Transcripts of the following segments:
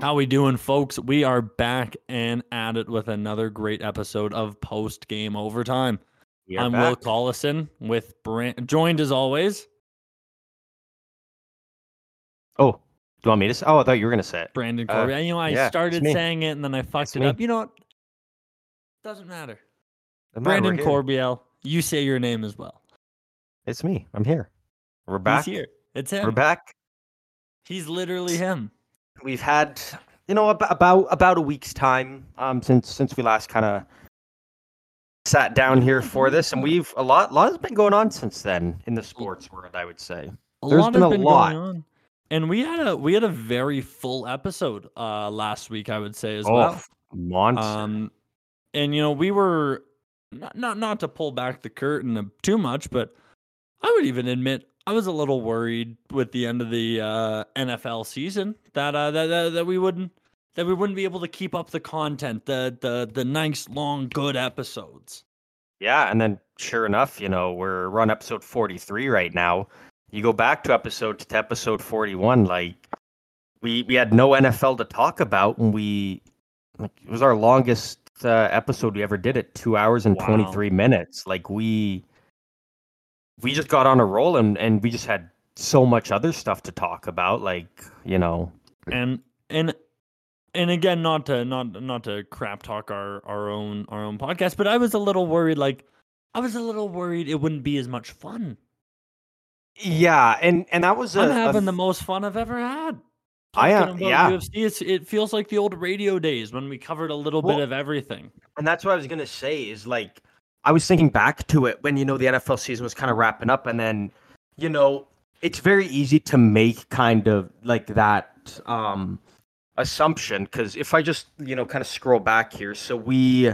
How we doing, folks? We are back and at it with another great episode of Post Game Overtime. I'm Will. Collison with Brand, joined as always Oh, do you want me to? Say? Oh, I thought you were gonna say it. Brandon Uh, Corby. And, you know, I yeah, started saying it and then I fucked It's it me. up. You know what? Doesn't matter. Doesn't matter, Brandon here. Corbiel, you say your name as well. It's me. I'm here. We're back. He's here. It's him. We're back. He's literally him. We've had, you know, ab- about about a week's time um since since we last kind of sat down here for this, and we've a lot lot has been going on since then in the sports world. I would say. A There's lot been has a been lot. going on. And we had a we had a very full episode uh last week, I would say as oh, well. monster. Um, and you know, we were not not not to pull back the curtain too much, but I would even admit I was a little worried with the end of the uh, NFL season that, uh, that that that we wouldn't that we wouldn't be able to keep up the content, the the the nice long good episodes. Yeah, and then sure enough, you know, we're we're on episode 43 right now. You go back to episode to episode 41, like we we had no NFL to talk about, and we like it was our longest uh, episode we ever did at two hours and Wow. 23 minutes. Like we we just got on a roll, and and we just had so much other stuff to talk about. Like you know, And and and again, not to not not to crap talk our our own our own podcast, but I was a little worried. Like I was a little worried it wouldn't be as much fun. yeah, and and that was a, I'm a having the most fun I've ever had. I, about yeah. UFC, it's, it feels like the old radio days when we covered a little Well- bit of everything. And that's what I was gonna say is like I was thinking back to it when you know the NFL season was kind of wrapping up, and then you know it's very easy to make kind of like that um assumption because if I just you know kind of scroll back here, so we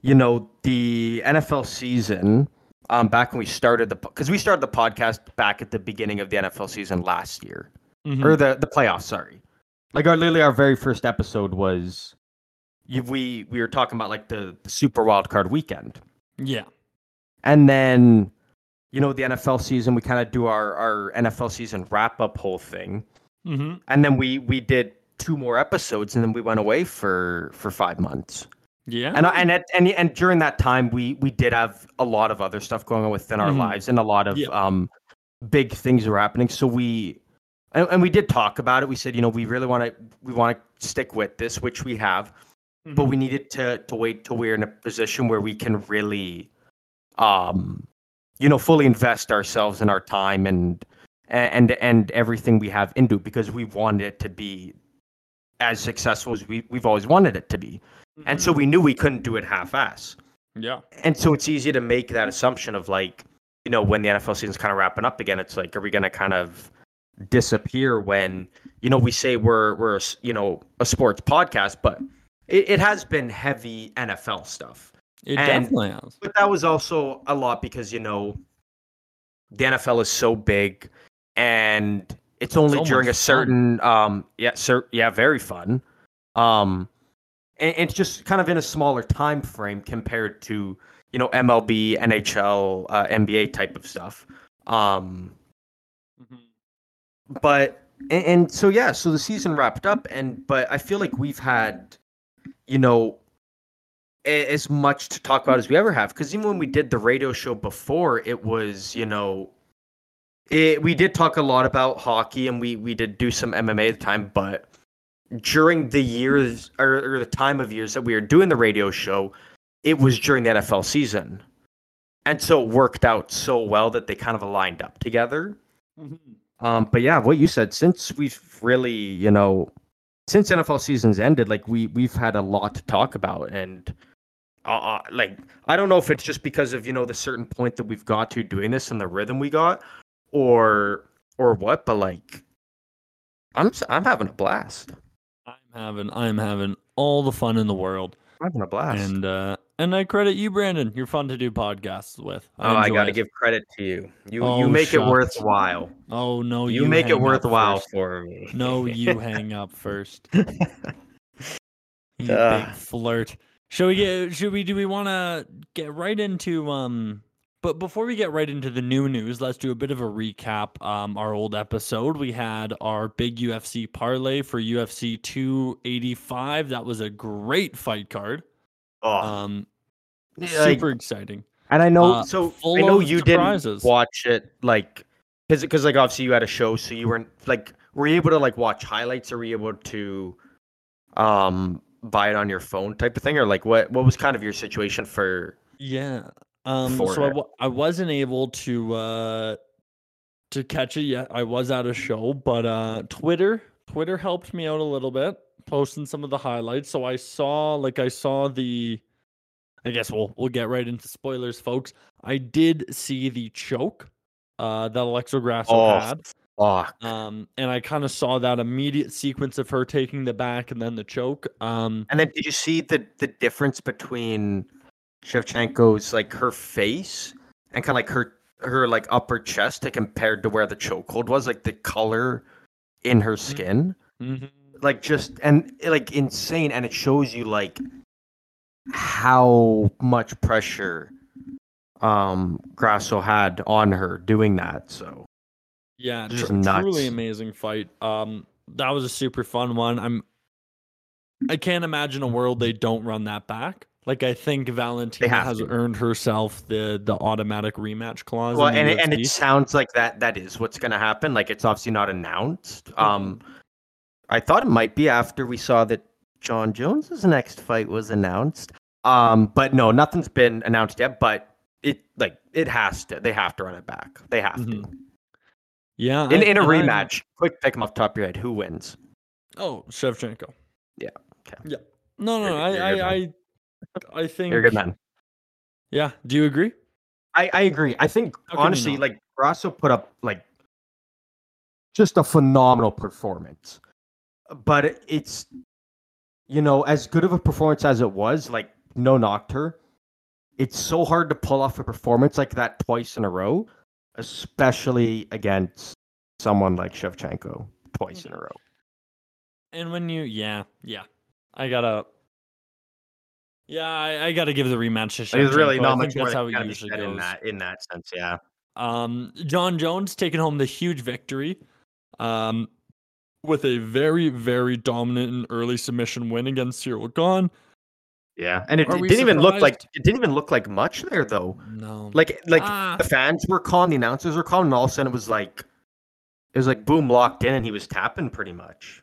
you know the NFL season um back when we started the because we started the podcast back at the beginning of the NFL season last year Mhm. or the the playoffs. Sorry, like our literally our very first episode was you, we we were talking about like the, the Super Wild Card weekend, Yeah. and then you know the NFL season. We kind of do our our NFL season wrap up whole thing, hmm and then we we did two more episodes, and then we went away for for five months. Yeah. And and at, and and during that time, we we did have a lot of other stuff going on within our Mhm. lives, and a lot of Yeah. um big things were happening. So we and, and we did talk about it. We said, you know, we really want to we want to stick with this, which we have, but Mhm. we needed to to wait till we're in a position where we can really, um, you know, fully invest ourselves and our time and and and everything we have into because we wanted it to be as successful as we we've always wanted it to be. And so we knew we couldn't do it half-ass. yeah. And so it's easy to make that assumption of like, you know, when the NFL season's kind of wrapping up again, it's like, are we going to kind of disappear when, you know, we say we're we're you know a sports podcast, but it, it has been heavy NFL stuff. It and- definitely has. But that was also a lot because you know, the NFL is so big, and it's only So during a certain um yeah cer- yeah very fun, um, and it's just kind of in a smaller time frame compared to you know MLB, NHL, uh, NBA type of stuff. Um, Mhm. but and, and so yeah, so the season wrapped up, and but I feel like we've had, you know, as much to talk about as we ever have. Because even when we did the radio show before, it was you know, it, we did talk a lot about hockey, and we we did do some MMA at the time, but during the years or, or the time of years that we were doing the radio show, it was during the NFL season. And so it worked out so well that they kind of aligned up together. Mhm. Um, but yeah, what you said, since we've really, you know, since NFL season's ended, like we we've had a lot to talk about, and uh, uh, like I don't know if it's just because of you know the certain point that we've got to doing this and the rhythm we got, or or what, but like I'm I'm having a blast. I'm having I'm having all the fun in the world. I'm having a blast. And uh and I credit you, Brandon. You're fun to do podcasts with. oh, I got to give credit to you. You Oh, you make it worthwhile. Oh no, you, you, make it worthwhile for me. No, you hang up first. You Ah. big flirt. Should we get? Should we? Do we want to get right into um But before we get right into the new news, let's do a bit of a recap. Um, our old episode, we had our big UFC parlay for UFC 285. That was a great fight card. Oh, Um, like, super exciting. and I know uh, so I know you surprises. didn't watch it like because because like obviously you had a show, so you weren't like were you able to like watch highlights or were you able to um buy it on your phone type of thing or like what what was kind of your situation for Yeah. Um, for so I it. w- I wasn't able to uh, to catch it yet. I was at a show, but uh, Twitter Twitter helped me out a little bit, posting some of the highlights. So I saw like I saw the. I guess we'll we'll get right into spoilers, folks. I did see the choke uh, that Alexa Grasso Oh, had. fuck Um, and I kind of saw that immediate sequence of her taking the back and then the choke. Um, and then did you see the the difference between Shevchenko's like her face and kind of like her her like upper chest to compared to where the chokehold was like the color in her skin mhm. Like just and like insane and it shows you like how much pressure um Grasso had on her doing that so Yeah, Just tr- truly amazing fight. Um, that was a super fun one. I'm, I can't imagine a world they don't run that back. Like I think Valentina has to. earned herself the the automatic rematch clause. well and it, and it sounds like that that is what's going to happen like it's obviously not announced um I thought it might be after we saw that Jon Jones's next fight was announced um but no nothing's been announced yet but it like it has to they have to run it back they have to Mhm. yeah, in I- in a rematch quick pick them off the top of your head who wins Oh, Shevchenko. Yeah, okay. Yeah. No, no, You're no. you're I, I, I, I think. you're a good man Yeah. Do you agree? I, I agree. I think How honestly, like Grasso put up like just a phenomenal performance. But it's you know, as good of a performance as it was, like no knocked her. It's so hard to pull off a performance like that twice in a row, especially against someone like Shevchenko twice in a row. And when you, yeah, yeah, I gotta. Yeah, I, I gotta give the rematch to Shevchenko. There's really not much more that's how can it usually goes. in that in that sense. Yeah. Um, John Jones taking home the huge victory, um, with a very very dominant and early submission win against Ciryl Gane. Yeah, and it, it didn't even look like it didn't even look like much there though. No, Like like Ah. the fans were calling, the announcers were calling, and all of a sudden it was like it was like boom locked in, and he was tapping pretty much.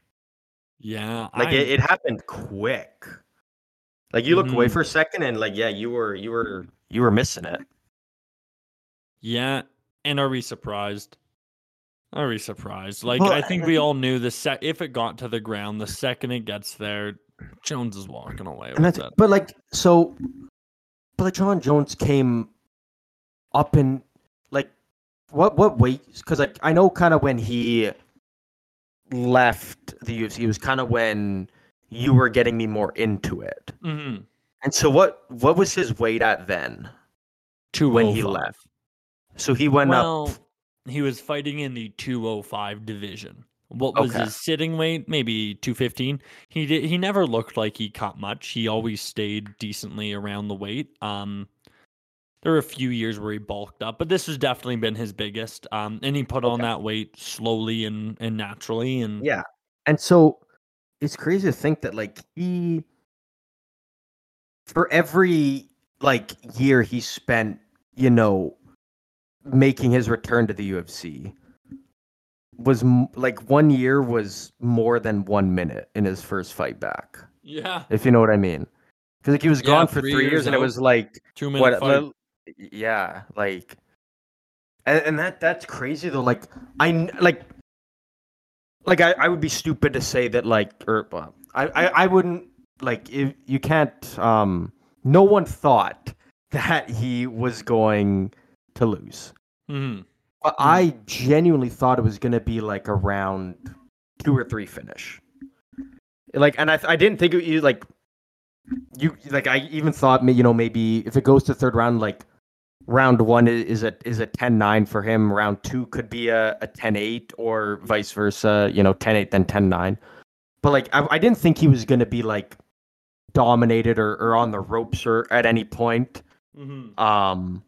yeah, Like I- it, it happened quick. Like you look away Mhm. for a second, and like yeah, you were you were you were missing it. Yeah, and are we surprised? Are we surprised? Like Well, I think we all knew the set if it got to the ground, the second it gets there, Jones is walking away And with that's, it. but like so, but like Jon Jones came up in like what what weight? Because like I know kind of when he left the UFC, was kind of when you were getting me more into it. Mm-hmm. And so what what was his weight at then? Two When he left. So he went well, up. He was fighting in the 205 division. What was Okay. his sitting weight? Maybe 215. He did. He never looked like he caught much. He always stayed decently around the weight. Um, there were a few years where he bulked up, but this has definitely been his biggest. Um, and he put on that weight slowly and and naturally. And Yeah. And so it's crazy to think that like he for every like year he spent, you know, making his return to the UFC was m- like one year was more than 1 minute in his first fight back. yeah, If you know what I mean. Cuz like he was Yeah, gone for three 3 years, years and it was like two minute what fight. yeah, like and, and that that's crazy though like I like like I, I would be stupid to say that like or well, I, I I wouldn't like if you can't um no one thought that he was going to lose. hmm But Hmm. I genuinely thought it was going to be like around two or three finish. Like, and I, I didn't think it, you like, you like, I even thought, you know, maybe if it goes to third round, like, round one is a is a 10-9 for him. Round two could be a, a 10-8 or vice versa. You know, 10-8 then 10-9. But like, I, I didn't think he was going to be like dominated or, or on the ropes or at any point. hmm Um,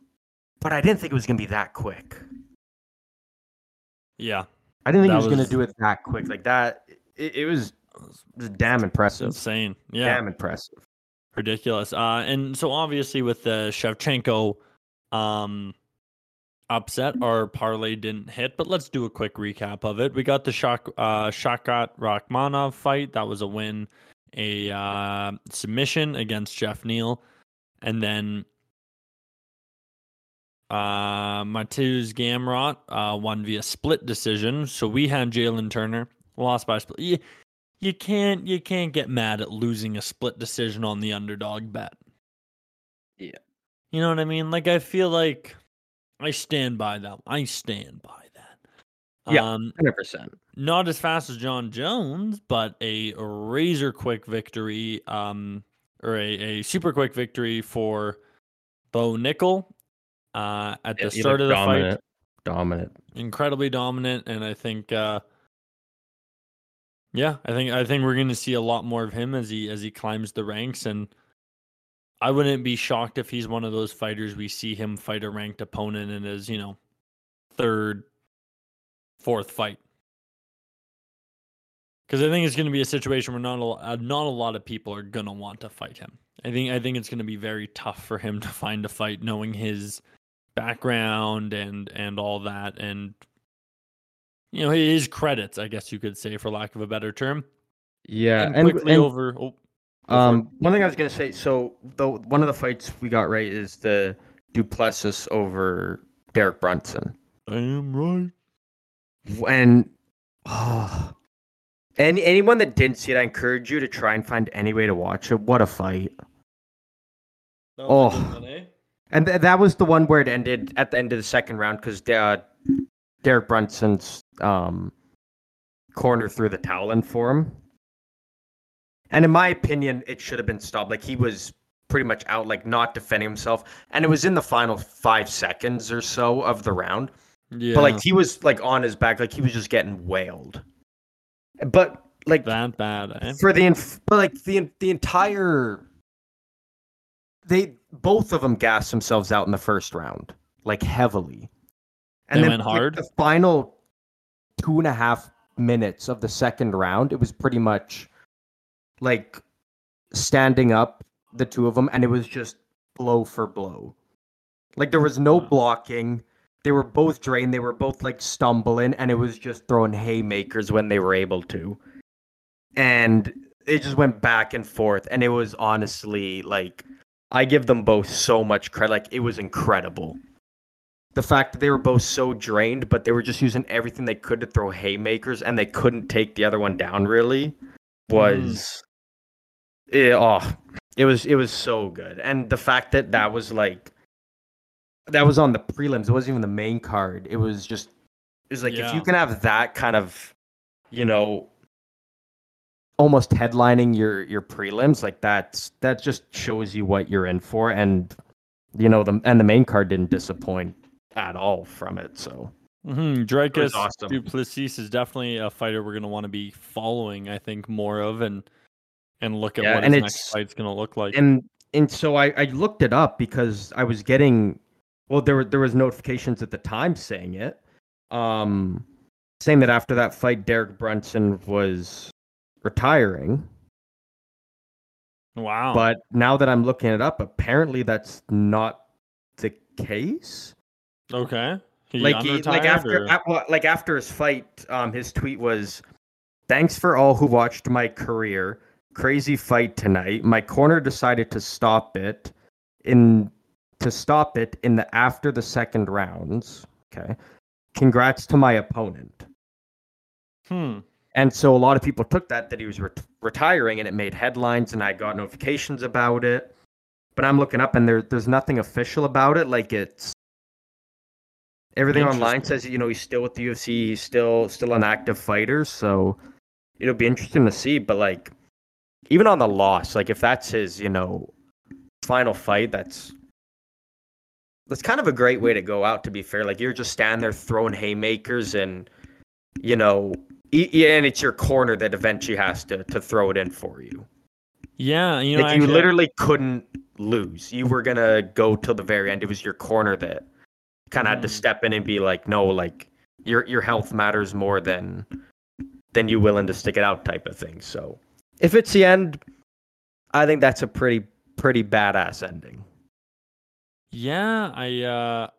but I didn't think it was gonna be that quick. Yeah, I didn't think he was, gonna do it that quick. Like that, it, it was, it was damn impressive. insane. Yeah, Damn impressive. ridiculous. Uh, and so obviously with the Shevchenko um, upset, our parlay didn't hit. But let's do a quick recap of it. We got the Shak uh, Shakat Rakhmonov fight. That was a win, a uh, submission against Geoff Neal, and then uh, Mateusz Gamrot uh, won via split decision. So we had Jalen Turner lost by split. You, you can't you can't get mad at losing a split decision on the underdog bet. Yeah. You know what I mean? Like I feel like I stand by that. I stand by that. Yeah. Um, Hundred percent. not as fast as Jon Jones, but a razor quick victory, um, or a, a super quick victory for Bo Nickal uh, at the start of the fight. Dominant. Incredibly dominant, and I think, uh, yeah, I think I think we're going to see a lot more of him as he as he climbs the ranks, and I wouldn't be shocked if he's one of those fighters we see him fight a ranked opponent in his you know third, fourth fight. Because I think it's going to be a situation where not a uh, not a lot of people are going to want to fight him. I think I think it's going to be very tough for him to find a fight, knowing his background and and all that, and you know his credits, I guess you could say, for lack of a better term. Yeah, and and, quickly and, over. Oh, um, one thing I was gonna say. So the one of the fights we got right is the du Plessis over Derek Brunson. I am right. When, oh, any anyone that didn't see it, I encourage you to try and find any way to watch it. What a fight! That was a Oh. And th- that was the one where it ended at the end of the second round because uh, Derek Brunson's um, corner threw the towel in for him. And in my opinion, it should have been stopped. Like he was pretty much out, like not defending himself. And it was in the final five seconds or so of the round. Yeah, But like he was like on his back, like he was just getting wailed. But like that bad. Eh? for the inf- but like the the entire they both of them gassed themselves out in the first round like heavily. They went like, hard? the final two and a half minutes of the second round it was pretty much like standing up the two of them and it was just blow for blow. Like there was no blocking. They were both drained. They were both like stumbling and it was just throwing haymakers when they were able to. And it just went back and forth and it was honestly like i give them both so much credit like it was incredible. The fact that they were both so drained but they were just using everything they could to throw haymakers and they couldn't take the other one down really mm. was eh, it, oh it was it was so good. And the fact that that was like that was on the prelims it wasn't even the main card it was just it was like if you can have that kind of you know almost headlining your your prelims like that's that just shows you what you're in for and you know the and the main card didn't disappoint at all from it so Mm-hmm. Dricus awesome. du Plessis is definitely a fighter we're going to want to be following. I think more of and and look at Yeah, what and his next fight's going to look like. and and so I, I looked it up because I was getting well there were there was notifications at the time saying it um saying that after that fight Derek Brunson was retiring. Wow. but now that I'm looking it up apparently that's not the case. Okay. He like he, like after or- a- well, like after his fight um his tweet was thanks for all who watched my career. Crazy fight tonight. My corner decided to stop it in to stop it in the after the second rounds. Okay. Congrats to my opponent. Hmm. And so a lot of people took that that he was ret- retiring and it made headlines and i got notifications about it. But i'm looking up and there there's nothing official about it. Like it's everything online says you know he's still with the ufc he's still still an active fighter. So it'll be interesting to see. But like even on the loss like if that's his you know final fight that's that's kind of a great way to go out to be fair. Like you're just standing there throwing haymakers and you know yeah, and it's your corner that eventually has to to throw it in for you Yeah, you know, like you actually, literally couldn't lose you were gonna go till the very end it was your corner that kind of had to Mhm. step in and be like, no, like your your health matters more than than you willing to stick it out type of thing. So if it's the end, I think that's a pretty pretty badass ending. Yeah, I uh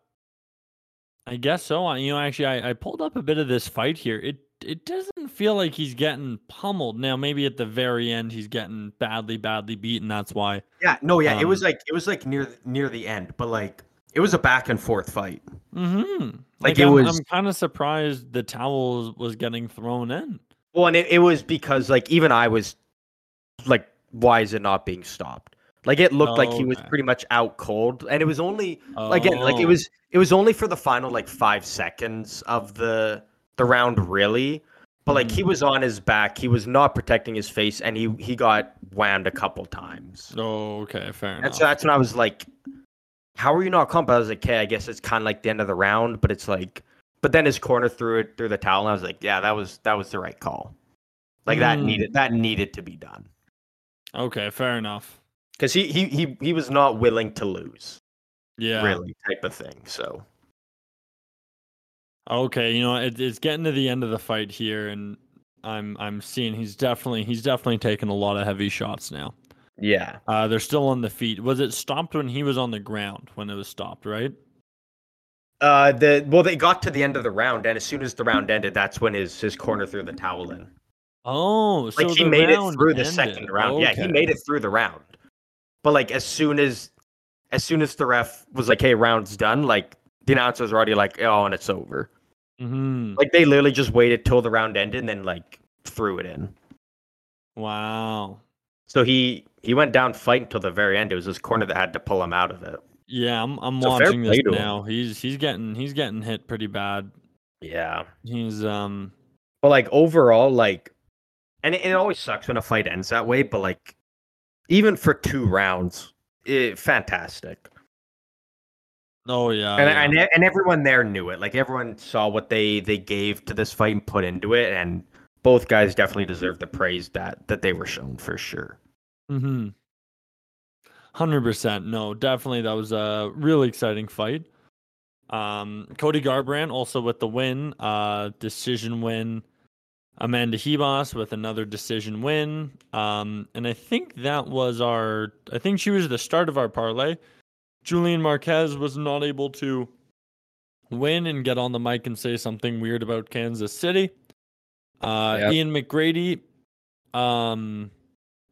I guess so. I- You know, actually I, I pulled up a bit of this fight here. It it doesn't feel like he's getting pummeled. Now maybe at the very end he's getting badly, badly beaten. That's why. Yeah, no, yeah, it was Um, like it was like near near the end, but like it was a back and forth fight. Mm-hmm. Like, it I'm, was- I'm kind of surprised the towel was getting thrown in. Well, and it, it was because like even I was like, why is it not being stopped? Like it looked like he was pretty much out cold, and it was only again like it Oh. was it was only for the final like five seconds of the round really but like he was on his back he was not protecting his face and he he got whammed a couple times Oh, okay, fair and enough. so that's when i was like how are you not comp i was like okay i guess it's kind of like the end of the round but it's like but then his corner threw it through the towel and i was like yeah that was that was the right call like that Mm. needed that needed to be done okay, fair enough. because he, he he he was not willing to lose Yeah. really type of thing so Okay, you know, it, it's getting to the end of the fight here, and I'm I'm seeing he's definitely he's definitely taking a lot of heavy shots now. yeah Uh, they're still on the feet. Was it stopped when he was on the ground? When it was stopped, right? Uh, the well, they got to the end of the round, and as soon as the round ended, that's when his his corner threw the towel in. Oh, so Like he made it through the second round. Yeah, he made it through the round. But like as soon as as soon as the ref was like, "Hey, round's done," like the announcers was already like, "Oh, and it's over." Mhm. Like they literally just waited till the round ended and then like threw it in. Wow. So he he went down fighting till the very end. It was his corner that had to pull him out of it. Yeah, I'm I'm So watching this play to him. now. He's he's getting he's getting hit pretty bad. Yeah. He's um But like overall, like, and it, it always sucks when a fight ends that way. But like, even for two rounds, it, fantastic. Oh yeah. and, yeah. and and everyone there knew it. Like everyone saw what they they gave to this fight and put into it, and both guys definitely deserve the praise that that they were shown for sure. Mm-hmm. Hundred percent. No, definitely that was a really exciting fight. Um, Cody Garbrandt also with the win, uh, decision win. Amanda Hebos with another decision win. Um, and I think that was our. I think she was the start of our parlay. Julian Marquez was not able to win and get on the mic and say something weird about Kansas City. Uh, Yep. Ian McGrady, um,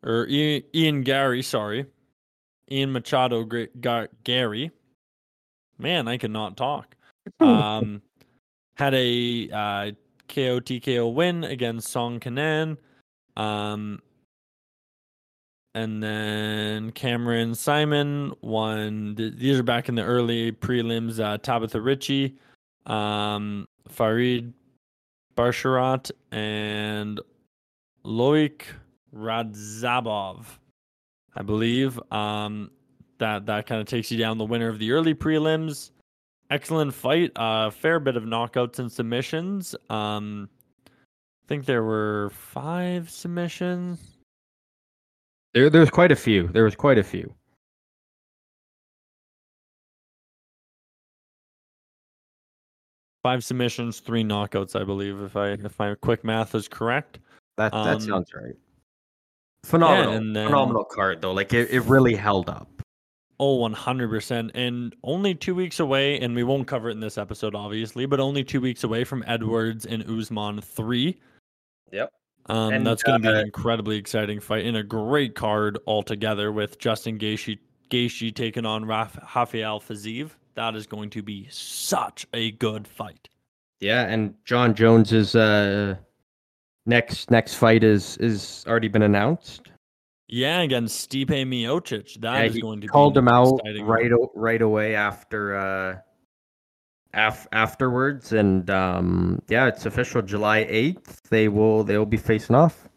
or Ian, Ian Garry, sorry, Ian Machado Gra- Gar- Garry. Man, I cannot talk. Um, had a uh, KO TKO win against Song Kenan. Um, and then Cameron Saaiman won. These are back in the early prelims. Uh, Tabatha Ricci, um, Farid Basharat, and Loik Radzhabov, I believe. Um, that that kind of takes you down the winner of the early prelims. Excellent fight. A uh, fair bit of knockouts and submissions. Um, I think there were five submissions. There, there's quite a few. There was quite a few. Five submissions, three knockouts, I believe, if I if my quick math is correct. That that Um, sounds right. Phenomenal, and then- phenomenal card though. Like it, it really held up. Oh, 100%. And only two weeks away, and we won't cover it in this episode, obviously, but only two weeks away from Edwards and Usman 3. Yep. Um, And, that's going to be uh, an incredibly exciting fight and a great card altogether with Justin Gaethje, Gaethje taking on Raf- Rafael Fiziev. That is going to be such a good fight. Yeah, and Jon Jones's uh next next fight is is already been announced. Yeah, against Stipe Miocic. That Yeah, is going to called be him out right o- right away after uh af- afterwards and um yeah it's official july 8th they will they will be facing off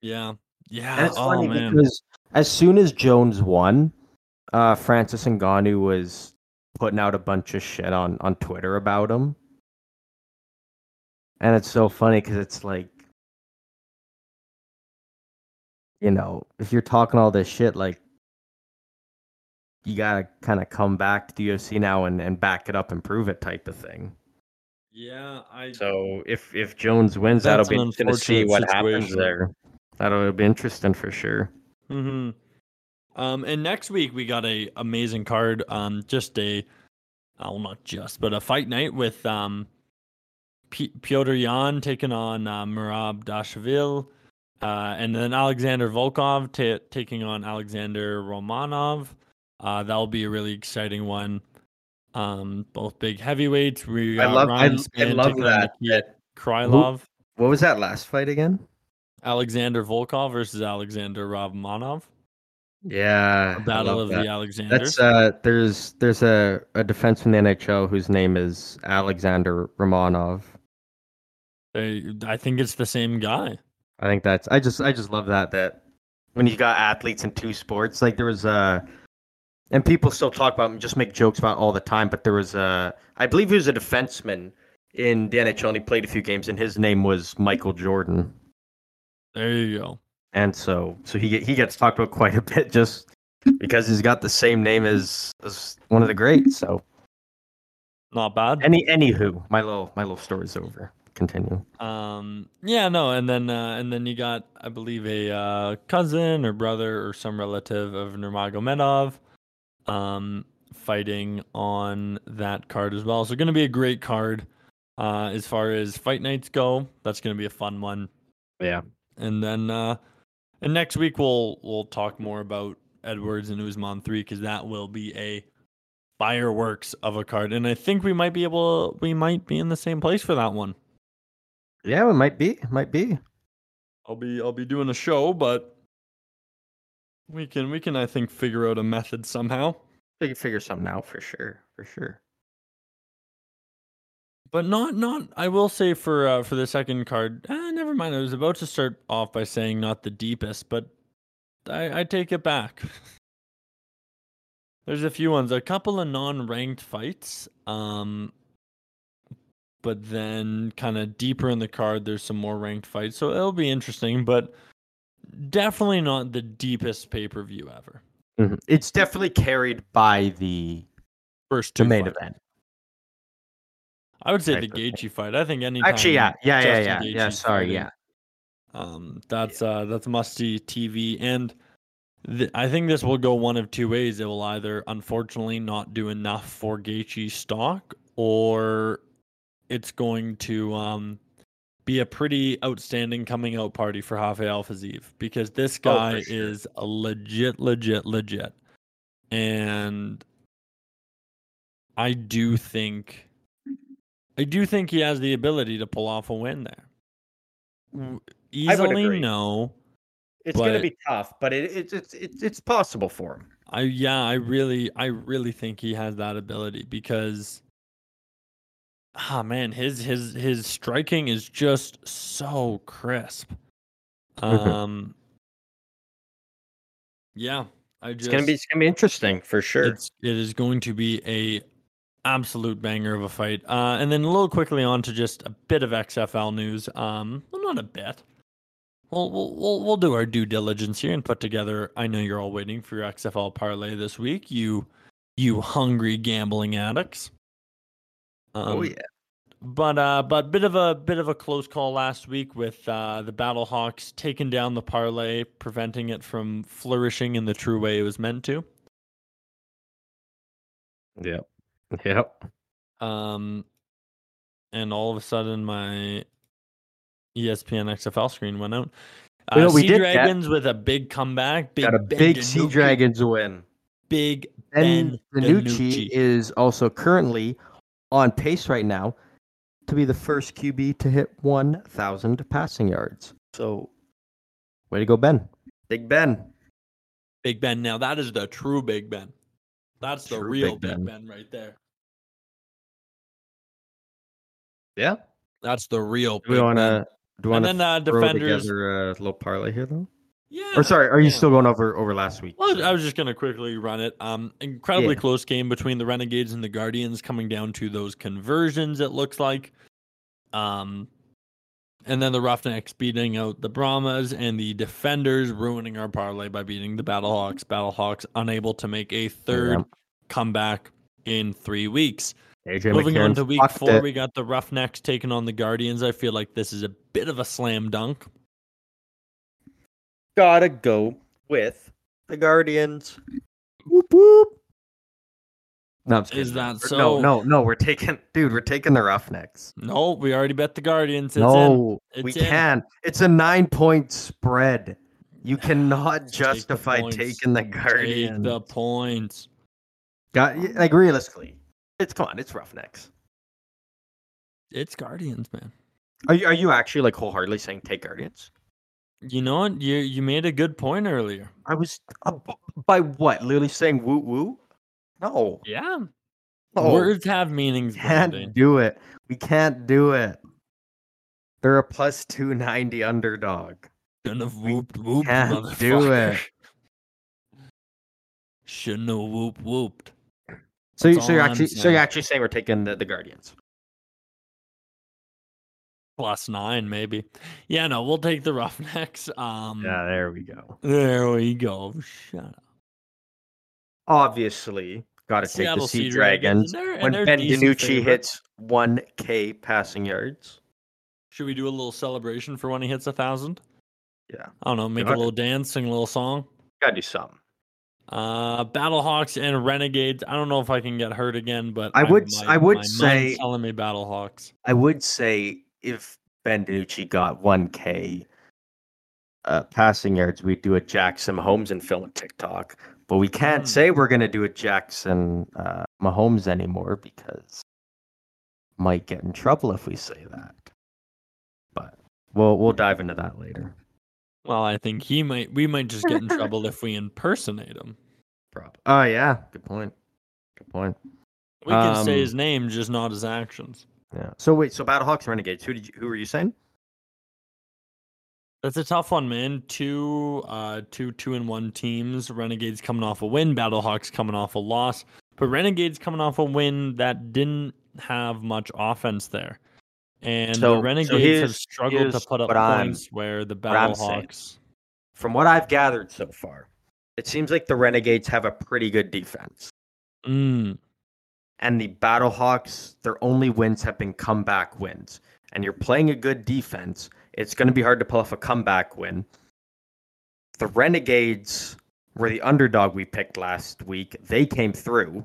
Yeah. Yeah. and it's oh, funny man. because as soon as jones won uh francis Ngannou was putting out a bunch of shit on on twitter about him and it's so funny because it's like you know if you're talking all this shit like you gotta kind of come back to UFC now and, and back it up and prove it type of thing. Yeah, I So if if Jones wins, that'll be interesting to see what happens there. That'll be interesting for sure. hmm Um, and next week we got a amazing card. Um, just a, well, not just, but a fight night with um, P- Piotr Yan taking on uh, Merab Dashville, uh, and then Alexander Volkov ta taking on Alexander Romanov. Uh, that'll be a really exciting one. Um, both big heavyweights. We I got love- I- Ryan I Spann love taking that- Nikita Krylov. What was that last fight again? Alexander Volkov versus Alexander Romanov. Yeah, battle of that. the Alexander. That's uh, there's there's a a defenseman in the NHL whose name is Alexander Romanov. They- I think it's the same guy. I think that's I just I just love that that when you got athletes in two sports like there was uh and people still talk about him, just make jokes about all the time but there was a, I believe he was a defenseman in the NHL and he played a few games and his name was Michael Jordan. There you go. and so so he he gets talked about quite a bit just because he's got the same name as, as one of the greats so. Not bad. any anywho my little my little story's over. Continue. Um, yeah, no, and then uh, and then you got, I believe, a uh, cousin or brother or some relative of Nurmagomedov, um, fighting on that card as well. So, going to be a great card. Uh, as far as fight nights go, that's going to be a fun one. yeah And then, uh, and next week we'll we'll talk more about Edwards and Usman three because that will be a fireworks of a card, and I think we might be able, we might be in the same place for that one. yeah we might be might be I'll be I'll be doing a show, but we can we can I think figure out a method somehow. we can figure something out for sure for sure But not not I will say for uh, for the second card. Eh, never mind. I was about to start off by saying not the deepest, but I, I take it back. There's a few ones, a couple of non-ranked fights. Um, but then kind of deeper in the card, there's some more ranked fights, so it'll be interesting. But definitely not the deepest pay-per-view ever. Mhm. It's definitely carried by the First the main fights. event. I would say the type of. Gaethje fight. I think any Actually, yeah, yeah, yeah, yeah, Justin yeah. Sorry, fighting, yeah. Um, that's uh, that's musty TV, and th- I think this will go one of two ways. It will either, unfortunately, not do enough for Gaethje's stock, or it's going to um be a pretty outstanding coming out party for Rafael Fiziev because this Oh, guy sure. is a legit, legit, legit, and I do think, I do think he has the ability to pull off a win there. Easily, no. It's gonna be tough, but it, it's it's it's it's possible for him. I yeah, I really, I really think he has that ability because, ah man, his his his striking is just so crisp. Mhm. Um, yeah, I It's gonna be it's gonna be interesting for sure. It's it is going to be a absolute banger of a fight. Uh, and then a little quickly on to just a bit of XFL news. Um, well, not a bit. We'll, we'll we'll we'll do our due diligence here and put together. I know you're all waiting for your XFL parlay this week. You you hungry gambling addicts. Oh Um, yeah, but uh, but bit of a bit of a close call last week with uh, the Battlehawks taking down the parlay, preventing it from flourishing in the true way it was meant to. yep, yep. Um, and all of a sudden, my ESPN XFL screen went out. Uh, You know, we Sea did Dragons with a big comeback. Big Got a Ben big Sea Dragons win. Big Ben Ben Danucci DiNucci. is also currently on pace right now to be the first QB to hit 1,000 passing yards. So, way to go, Ben. Big Ben. Big Ben. Now that is the true Big Ben. That's the True real Big Big Ben. ben. right there. Yeah. That's the real. Big Ben. Do we want to do we And want then uh, to throw defenders. together a little parlay here, though? Yeah. Or sorry, are you yeah. still going over over last week? Well, I was just gonna quickly run it. Um, incredibly Yeah. close game between the Renegades and the Guardians, coming down to those conversions. It looks like, um, And then the Roughnecks beating out the Brahmas and the Defenders ruining our parlay by beating the Battlehawks. Battlehawks unable to make a third Yeah. comeback in three weeks. AJ Moving on to week four, it. we got the Roughnecks taking on the Guardians. I feel like this is a bit of a slam dunk. Gotta go with the Guardians. Whoop whoop. No, I'm just Is that We're- so? No, no, no. We're taking, dude. We're taking the Roughnecks. No, we already bet the Guardians. It's in. no, we in. can't. It's a nine-point spread. You cannot Take the justify taking the Take Guardians. the points. Got, like realistically, it's come on. It's Roughnecks. It's Guardians, man. Are you are you actually like wholeheartedly saying take Guardians? You know what? You you made a good point earlier. I was uh, by what? Literally saying woo woo? No, Yeah. no. Words have meanings, can't Brandon. do it. We can't do it. They're a plus two ninety underdog. Shouldn't have whooped whooped, can't do it. Shouldn't have whoop whooped. So, you, so you're I'm actually so saying. you're actually saying we're taking the, the Guardians. Plus nine, maybe. Yeah, no, we'll take the Roughnecks. Um, Yeah, there we go. there we go. Shut up. Obviously, got to take the Sea Sea Dragons. Dragons, and when Ben DiNucci hits one K passing yards. Should we do a little celebration for when he hits a thousand? Yeah, I don't know. Make Got a it. little dance, sing a little song. gotta do something. Uh, Battlehawks and Renegades. I don't know if I can get hurt again, but I would s- I would my say- telling me Battlehawks. I would say if Ben DiNucci got one K uh, passing yards, we'd do a Jackson Mahomes and film a TikTok. But we can't Hmm. say we're gonna do a Jackson uh, Mahomes anymore because might get in trouble if we say that. But we'll we'll dive into that later. Well, I think he might. We might just get in trouble if we impersonate him. Prob- Oh yeah, good point. Good point. We can say Um, his name, just not his actions. Yeah. So wait, so Battlehawks and Renegades. Who did you, who were you saying? That's a tough one, man. Two, uh, two, two and one teams. Renegades coming off a win. Battlehawks coming off a loss. But Renegades coming off a win that didn't have much offense there, and So- the so Renegades have struggled to put up what I'm- points where the what I'm. Battlehawks. From what I've gathered so far, it seems like the Renegades have a pretty good defense. Mm, And the Battlehawks, their only wins have been comeback wins. And you're playing a good defense, it's going to be hard to pull off a comeback win. The Renegades were the underdog we picked last week. They came through.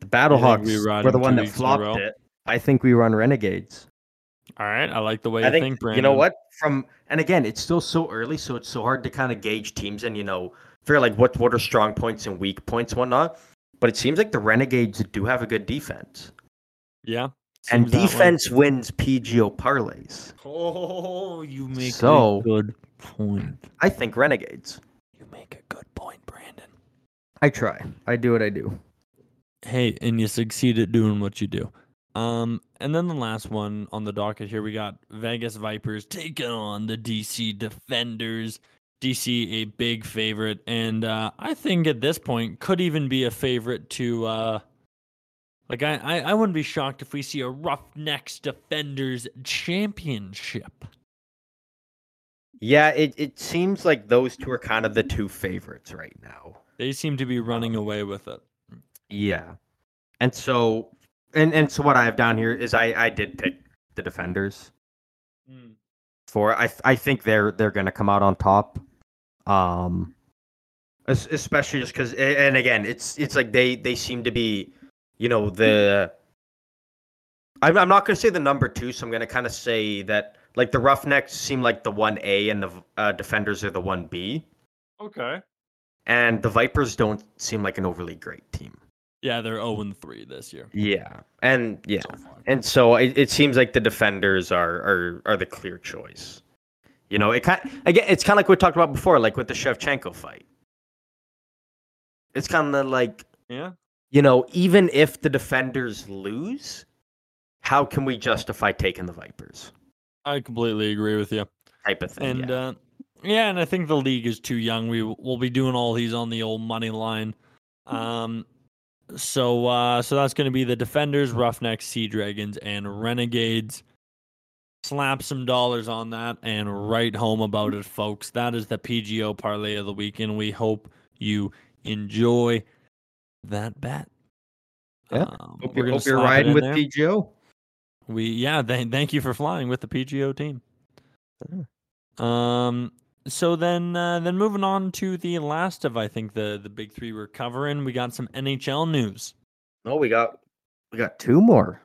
The Battlehawks we were the one that weeks in a row? flopped it. I think we run Renegades. all right, I like the way I you think, think, Brandon. you know what from and again it's still so early so it's so hard to kind of gauge teams and you know figure like what what are strong points and weak points and whatnot but it seems like the renegades do have a good defense Yeah, and seems way. defense wins pgo parlays Oh, you make So- a good point. i think renegades You make a good point, Brandon. i try i do what i do Hey, and you succeed at doing what you do. Um, and then the last one on the docket here, we got Vegas Vipers taking on the DC Defenders. DC a big favorite, and uh, I think at this point could even be a favorite to. Uh, like I, I, I wouldn't be shocked if we see a Roughnecks Defenders championship. yeah it, it seems like those two are kind of the two favorites right now They seem to be running away with it. yeah and so and and so what i have down here is i i did pick the defenders for. I I think they're they're gonna come out on top. Um, especially just because, and again, it's it's like they they seem to be, you know, the. I'm I'm not gonna say the number two, so I'm gonna kind of say that like the Roughnecks seem like the one A and the uh, Defenders are the one B, Okay. and the Vipers don't seem like an overly great team. Yeah, they're 0 and 3 this year. Yeah, and yeah, So. And so it, it seems like the defenders are, are are the clear choice. You know, it kind again, it's kind of like we talked about before, like with the Shevchenko fight. It's kind of like Yeah. you know, even if the defenders lose, how can we justify taking the Vipers? I completely agree with you. Type of thing. And yeah. uh yeah, and I think the league is too young. We will be doing all these on the old money line. Um so uh so that's going to be the Defenders, Roughnecks, Sea Dragons and Renegades. Slap some dollars on that and write home about it, folks. That is the PGO parlay of the weekend. We hope you enjoy that bet. Yeah. Um, Hope you're, hope you're riding with there. PGO. We yeah, th- thank you for flying with the PGO team. Yeah. Um so then uh, then moving on to the last of I think the the big 3 we're covering, we got some NHL news. No, we got we got two more.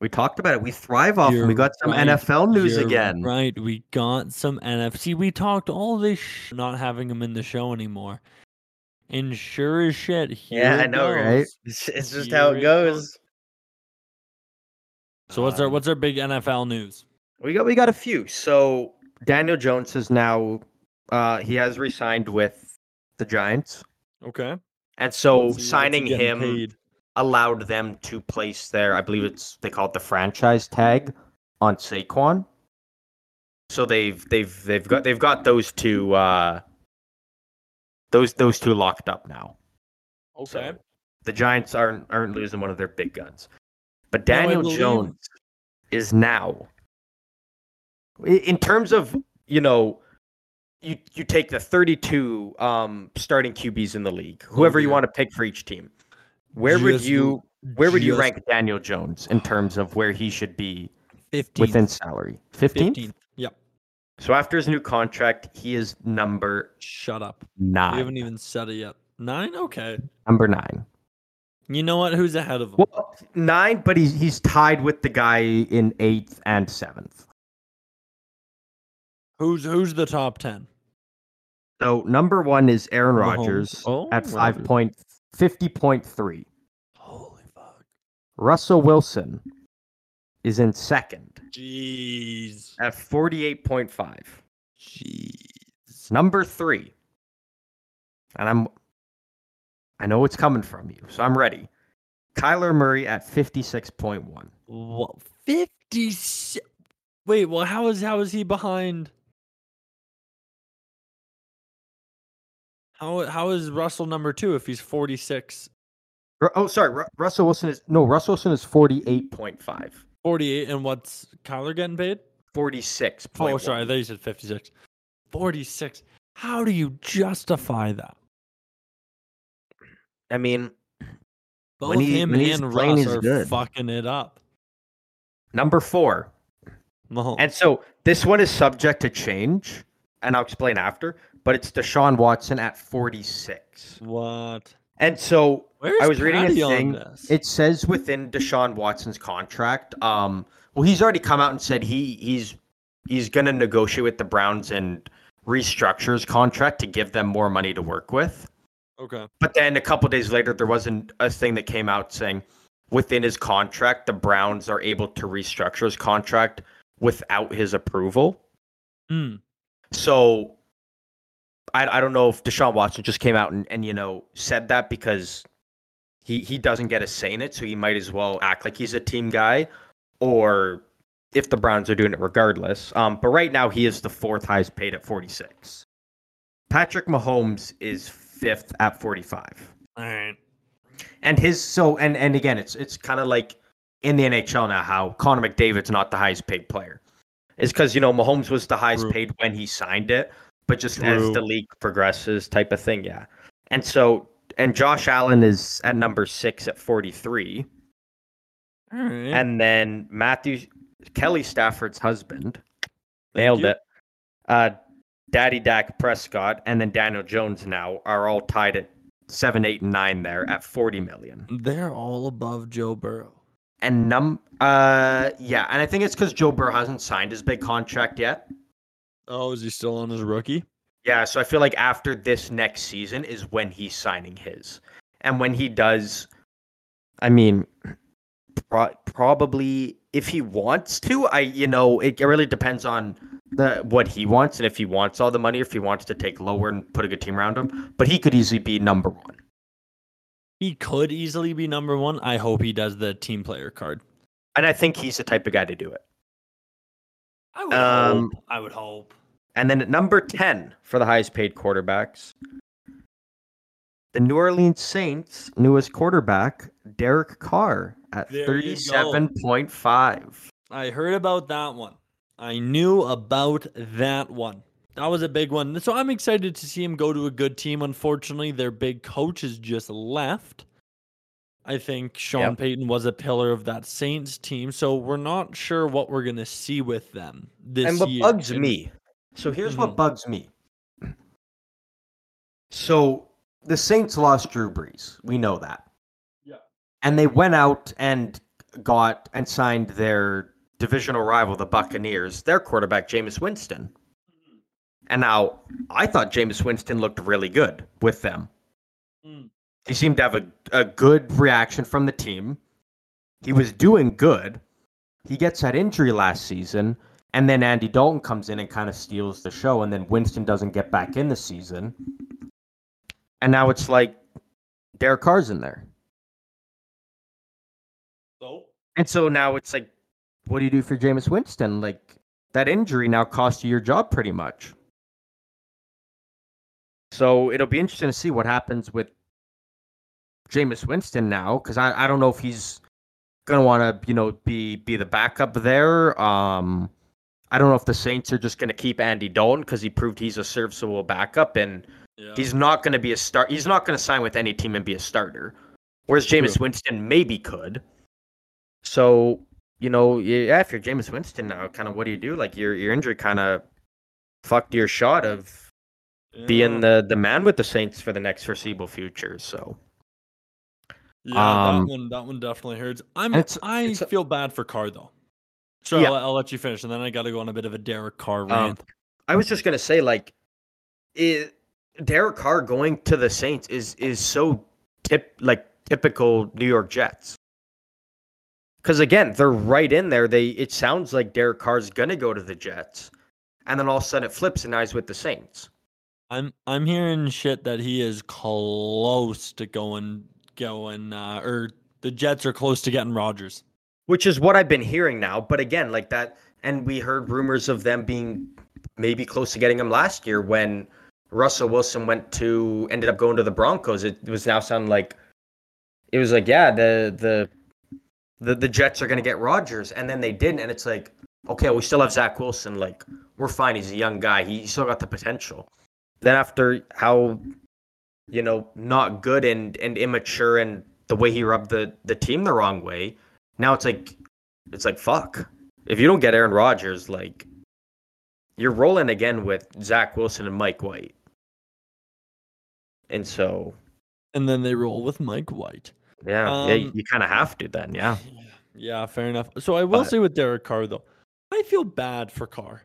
We talked about it. We thrive off. we got some right. NFL news You're again. Right, we got some NFC. We talked all this sh- not having him in the show anymore. And sure as shit, here Yeah, I know, right? It's, it's just Here how it it goes. goes. So what's our Um, what's our big NFL news? We got we got a few. So Daniel Jones is now uh he has re-signed with the Giants. Okay. And so What's he- what's he signing him paid? Allowed them to place their I believe it's they call it the franchise tag on Saquon. So they've they've they've got they've got those two uh those those two locked up now. Okay. So the Giants aren't aren't losing one of their big guns. But Daniel believe- Jones is now in terms of, you know, you you take the 32 um starting QBs in the league, whoever you want to pick for each team. Where would you where would you rank Daniel Jones in terms of where he should be 15th, within salary? 15th? 15th. Yep. So after his new contract, he is number Shut up. 9. We haven't even said it yet. Nine? Okay. number 9. You know what? Who's ahead of him? Well, 9, but he's he's tied with the guy in 8th and 7th. Who's who's the top ten? So number 1 is Aaron. Rodgers Oh, at 5 Rodgers. point, 50.3. Holy fuck. Russell Wilson is in second Jeez. at 48.5. Jeez. Number 3. And I'm I know it's coming from you, so I'm ready. Kyler Murray at 56.1. What? Fifty. Wait. Well, how is how is he behind? How how is Russell number two if he's forty six? Oh, sorry. Ru- Russell Wilson is no. Russell Wilson is 48.5. 48 and what's Kyler getting paid? 46. Oh, sorry, I thought you said 56. 46. How do you justify that? I mean, Both When he- him when and playing, Russ he's are good. fucking it up. number four. Mahomes. And so this one is subject to change, and I'll explain after. But it's Deshaun Watson at 46. what? And so Where's I was reading a thing. It says within Deshaun Watson's contract, um, well, he's already come out and said he he's he's going to negotiate with the Browns and restructure his contract to give them more money to work with. okay. But then a couple days later, there wasn't a thing that came out saying within his contract, the Browns are able to restructure his contract without his approval. Hmm. So I, I don't know if Deshaun Watson just came out and, and you know said that because he he doesn't get a say in it, so he might as well act like he's a team guy, or if the Browns are doing it regardless. Um, but right now he is the fourth highest paid at 46. Patrick Mahomes is fifth at 45. All right. And his so and and again it's it's kind of like in the NHL now how Connor McDavid's not the highest paid player. It's because you know Mahomes was the highest paid when he signed it, but just as the league progresses, type of thing, yeah. And so and Josh Allen is at number six at forty three, All right. and then Matthew Kelly Stafford's husband nailed it. Uh, Daddy Dak Prescott and then Daniel Jones now are all tied at seven, eight, and nine there at forty million. They're all above Joe Burrow. And num uh yeah, and I think it's because Joe Burrow hasn't signed his big contract yet. Oh, is he still on his rookie? Yeah, so I feel like after this next season is when he's signing his. And when he does, I mean, pro- probably if he wants to, I you know, it, really depends on the what he wants and if he wants all the money, or if he wants to take lower and put a good team around him. But he could easily be number one. He could easily be number one. I hope he does the team player card. And I think he's the type of guy to do it. I would Um, hope. I would hope. And then at number 10 for the highest paid quarterbacks, the New Orleans Saints' newest quarterback, Derek Carr, at There 37.5. I heard about that one. I knew about that one. That was a big one. So I'm excited to see him go to a good team. Unfortunately, their big coach has just left. I think Sean Yep. Payton was a pillar of that Saints team, so we're not sure what we're gonna see with them this year. and what year. bugs And- me. So here's Mhm. what bugs me. So the Saints lost Drew Brees. We know that. Yeah. And they went out and got and signed their divisional rival, the Buccaneers, their quarterback, Jameis Winston. And now I thought Jameis Winston looked really good with them. Mm. He seemed to have a, a good reaction from the team. He was doing good. He gets that injury last season, and then Andy Dalton comes in and kind of steals the show, and then Winston doesn't get back in the season. And now it's like Derek Carr's in there. So And so now it's like, what do you do for Jameis Winston? Like, that injury now cost you your job pretty much. So it'll be interesting to see what happens with Jameis Winston now, because I, I don't know if he's gonna want to, you know, be be the backup there. Um, I don't know if the Saints are just gonna keep Andy Dalton because he proved he's a serviceable backup, and yeah. he's not gonna be a start. He's not gonna sign with any team and be a starter. Whereas Jameis Winston maybe could. So you know, yeah, if you're Jameis Winston now, kind of what do you do? Like your your injury kind of fucked your shot of being the the man with the Saints for the next foreseeable future. So Yeah, Um, that one that one definitely hurts. I'm it's- I it's a- feel bad for Carr though. So Yeah. I'll, I'll let you finish, and then I got to go on a bit of a Derek Carr Um, rant. I was just gonna say, like, it, Derek Carr going to the Saints is is so tip like typical New York Jets. Because again, they're right in there. They it sounds like Derek Carr's gonna go to the Jets, and then all of a sudden it flips and he's with the Saints. I'm I'm hearing shit that he is close to going going uh, or the Jets are close to getting Rodgers. which is what I've been hearing now. But again, like that, and we heard rumors of them being maybe close to getting him last year when Russell Wilson went to ended up going to the Broncos. It was now sounding like it was like yeah, the the the, the Jets are going to get Rodgers, and then they didn't, and it's like okay, we still have Zach Wilson. Like we're fine. He's a young guy. He, he still got the potential. Then after how you know not good and and immature and the way he rubbed the the team the wrong way now it's like it's like fuck. If you don't get Aaron Rodgers, like you're rolling again with Zach Wilson and Mike White. And so And then they roll with Mike White. yeah, yeah Um, you kind of have to then, yeah. Yeah, fair enough. So I will But- say with Derek Carr though, I feel bad for Carr.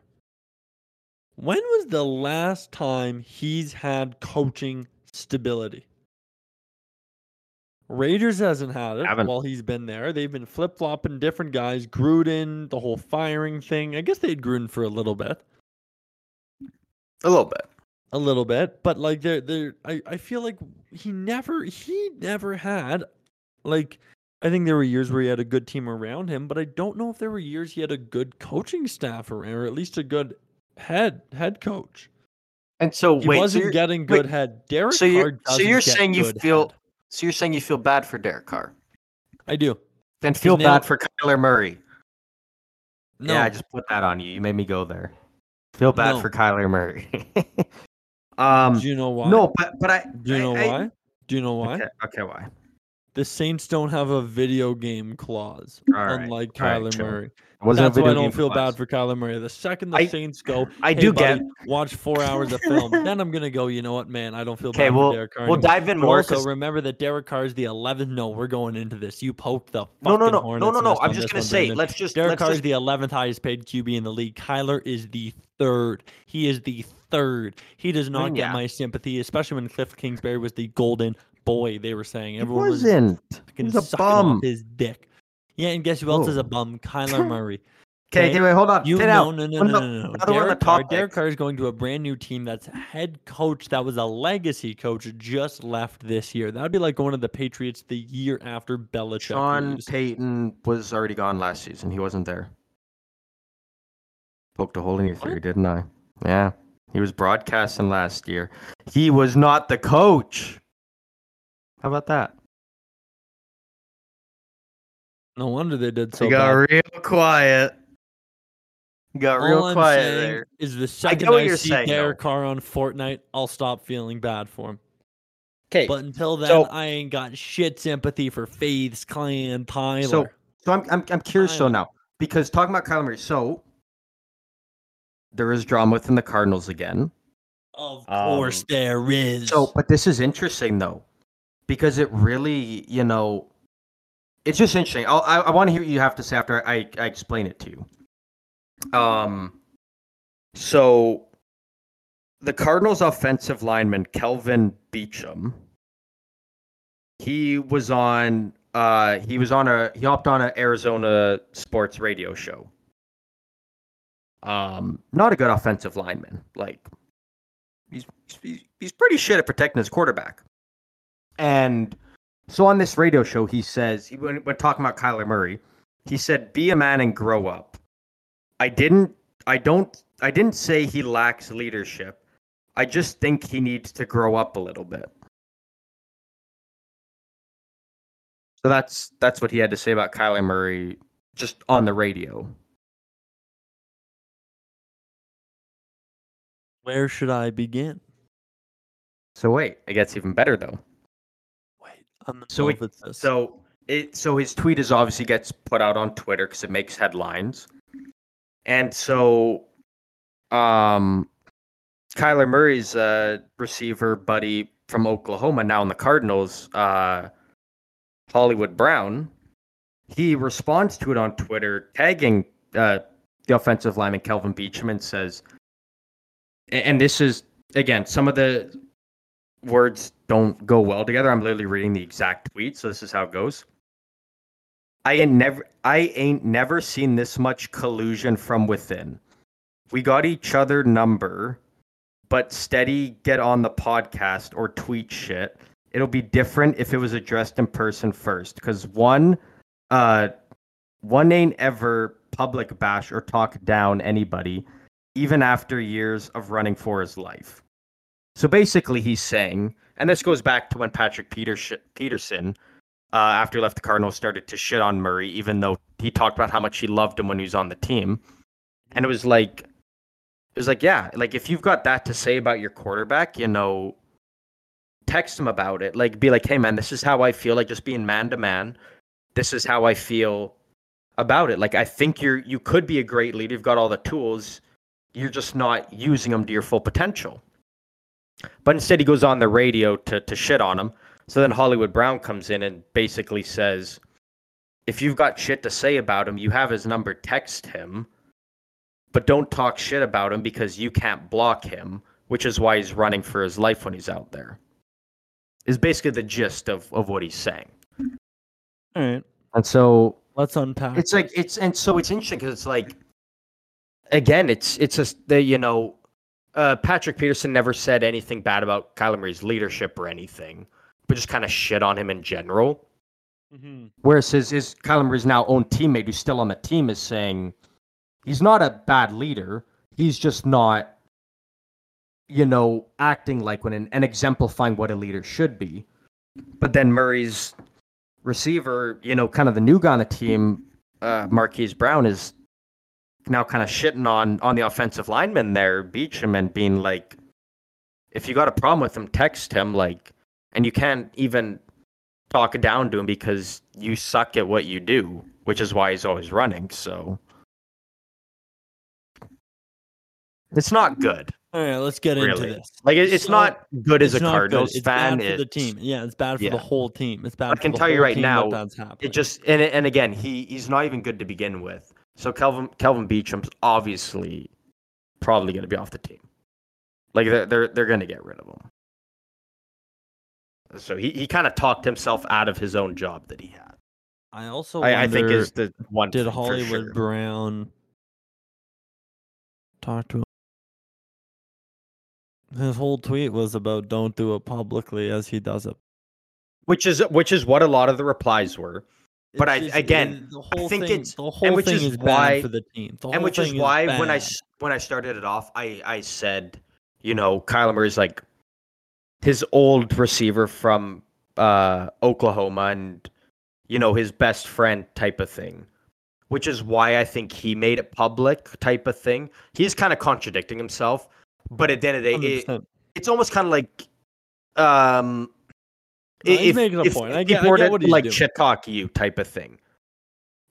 When was the last time he's had coaching stability? Raiders hasn't had it Haven't. while he's been there. They've been flip flopping different guys. Gruden, the whole firing thing. I guess they had Gruden for a little bit, A little bit. a little bit, but like they're they're. I I feel like he never he never had like. I think there were years where he had a good team around him, but I don't know if there were years he had a good coaching staff around, or at least a good head head coach. And so He wait, so wasn't you're, getting wait, good head. Derek so you're- Carr so you're saying you feel- head. so you're saying you feel bad for Derek Carr. I do. Then feel bad for Kyler Murray. No, Yeah, I just put that on you. You made me go there. Feel bad No. for Kyler Murray. um do you know why? no, but but I Do you know I- why? Do you know why? Okay, okay, why? The Saints don't have a video game clause, right, unlike right, Kyler chill. Murray. That's why I don't feel class. bad for Kyler Murray. The second the I- Saints go, I "Hey, do buddy, get watch four hours of film, then I'm gonna go. You know what, man? I don't feel bad we'll for Derek Carr. we'll anymore." dive in more. also 'cause- remember that Derek Carr is the 11th. No, we're going into this. You poked the no, no, fucking no, no, no, no. I'm just gonna say, let's just Derek Carr is the 11th highest paid QB in the league. Kyler is the third. He is the third. He does not get my sympathy, especially when Cliff Kingsbury was the golden boy. They were saying everyone was wasn't. He fucking a bum. his dick. Yeah, and guess who else is a bum? Kyler Murray. Okay, Okay, wait, hold on. You no, down. no, no, no, no, no. another one of the Derek Carr. Derek Carr is going to a brand new team that's head coach that was a legacy coach just left this year. That would be like going to the Patriots the year after Belichick. Sean leaves. Payton was already gone last season. He wasn't there. Poked a hole in your What? theory, didn't I? Yeah. He was broadcasting last year. He was not the coach. How about that? No wonder they did so he got bad. real quiet. Got All real I'm quiet saying there. is the second what I, you're see saying, though. Derek Carr on Fortnite, I'll stop feeling bad for him. Okay, But until then, So- I ain't got shit sympathy for Faith's clan Tyler. So so I'm I'm I'm curious so now because talking about Kyler Murray, so there is drama within the Cardinals again. of um, course there is. So, but this is interesting though, because it really, you know, it's just interesting. I'll, I I want to hear what you have to say after I I explain it to you. Um, so the Cardinals' offensive lineman Kelvin Beachum, he was on. Uh, he was on a he hopped on an Arizona sports radio show. Um, not a good offensive lineman. Like he's he's, he's pretty shit at protecting his quarterback. And so on this radio show, he says he when, when talking about Kyler Murray, he said, "Be a man and grow up." I didn't. I don't. I didn't say he lacks leadership. I just think he needs to grow up a little bit. So that's that's what he had to say about Kyler Murray just on the radio. where should I begin? So wait, it gets even better though. So so it- So it so his tweet is obviously gets put out on Twitter because it makes headlines, and so um, Kyler Murray's uh, receiver buddy from Oklahoma now in the Cardinals, uh, Hollywood Brown, he responds to it on Twitter, tagging uh, the offensive lineman Kelvin Beachum says, and this is again some of the words don't go well together. I'm literally reading the exact tweet, so this is how it goes. I ain't never I ain't never seen this much collusion from within. We got each other number, but steady get on the podcast or tweet shit. It'll be different if it was addressed in person first. Cause one uh one ain't ever public bash or talk down anybody, even after years of running for his life. So basically, he's saying, and this goes back to when Patrick Peters- Peterson, uh, after he left the Cardinals, started to shit on Murray, even though he talked about how much he loved him when he was on the team. And it was like, it was like, yeah, like if you've got that to say about your quarterback, you know, text him about it. Like, be like, hey, man, this is how I feel. Like, just being man to man. This is how I feel about it. Like, I think you're you could be a great leader. You've got all the tools. You're just not using them to your full potential. But instead, he goes on the radio to, to shit on him. So then Hollywood Brown comes in and basically says, if you've got shit to say about him, you have his number, text him, but don't talk shit about him because you can't block him, which is why he's running for his life when he's out there. Is basically the gist of, of what he's saying. All right, And so let's unpack. it's like it's and so it's interesting because it's like again it's it's just the you know uh patrick peterson never said anything bad about kyler murray's leadership or anything but just kind of shit on him in general. Mhm. whereas his his kyler murray's now own teammate who's still on the team is saying he's not a bad leader. He's just not you know acting like one and, and exemplifying what a leader should be. But then murray's receiver you know kind of the new guy on the team uh, Marquise Brown is now kind of shitting on on the offensive lineman there, Beachum, and being like, if you got a problem with him, text him. Like, and you can't even talk down to him because you suck at what you do, which is why he's always running. So it's not good. All right, let's get into this. Like, it, it's So, not good as a. Cardinals It's fan. bad for the team. Yeah, it's bad for Yeah. the whole team. It's bad. I can tell you right now. It just and and again, he he's not even good to begin with. So Kelvin Kelvin Beachum's obviously probably going to be off the team. Like they're they're they're going to get rid of him. So he, he kind of talked himself out of his own job that he had. I also I, I think is the one. did Hollywood sure. Brown talk to him? His whole tweet was about don't do it publicly as he does it. which is which is what a lot of the replies were. But I- again, the whole think thing, it's- the and whole which thing is is, why- bad for the team. The and which is why when I when I started it off, I I said, you know, Kyler Murray's like his old receiver from uh, Oklahoma, and you know his best friend type of thing. which is why I think he made it public type of thing. He's kind of contradicting himself, but at the end of the day, it, it's almost kind of like um No, he's if, making a if, point. I get- I get what like talk you type of thing.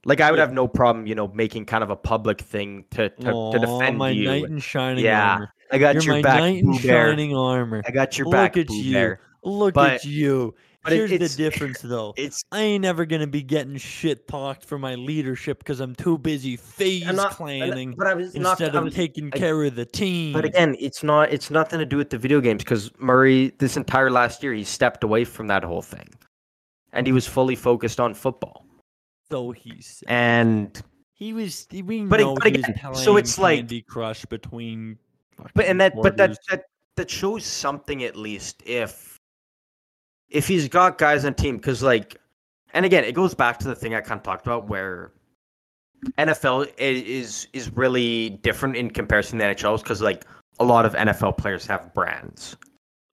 Like I would Yeah. have no problem, you know, making kind of a public thing to to, to Aw, defend my you. knight in shining Yeah, armor. I got You're your my back, knight in shining armor. I got your back. Look back, at you. Bear. Look But- at you. But Here's the difference, though. It's I ain't never gonna be getting shit talked for my leadership because I'm too busy phase not, uh, planning but I was not. instead I of was, taking I- care of the team. But again, it's not. It's nothing to do with the video games because Murray, this entire last year, he stepped away from that whole thing, and he was fully focused on football. so he's And he was. We But know but he again, so it's like- Candy Crush between. but and that but that that that shows something at least if if he's got guys on team because like and again it goes back to the thing I kind of talked about where NFL is is really different in comparison to NHL because like a lot of NFL players have brands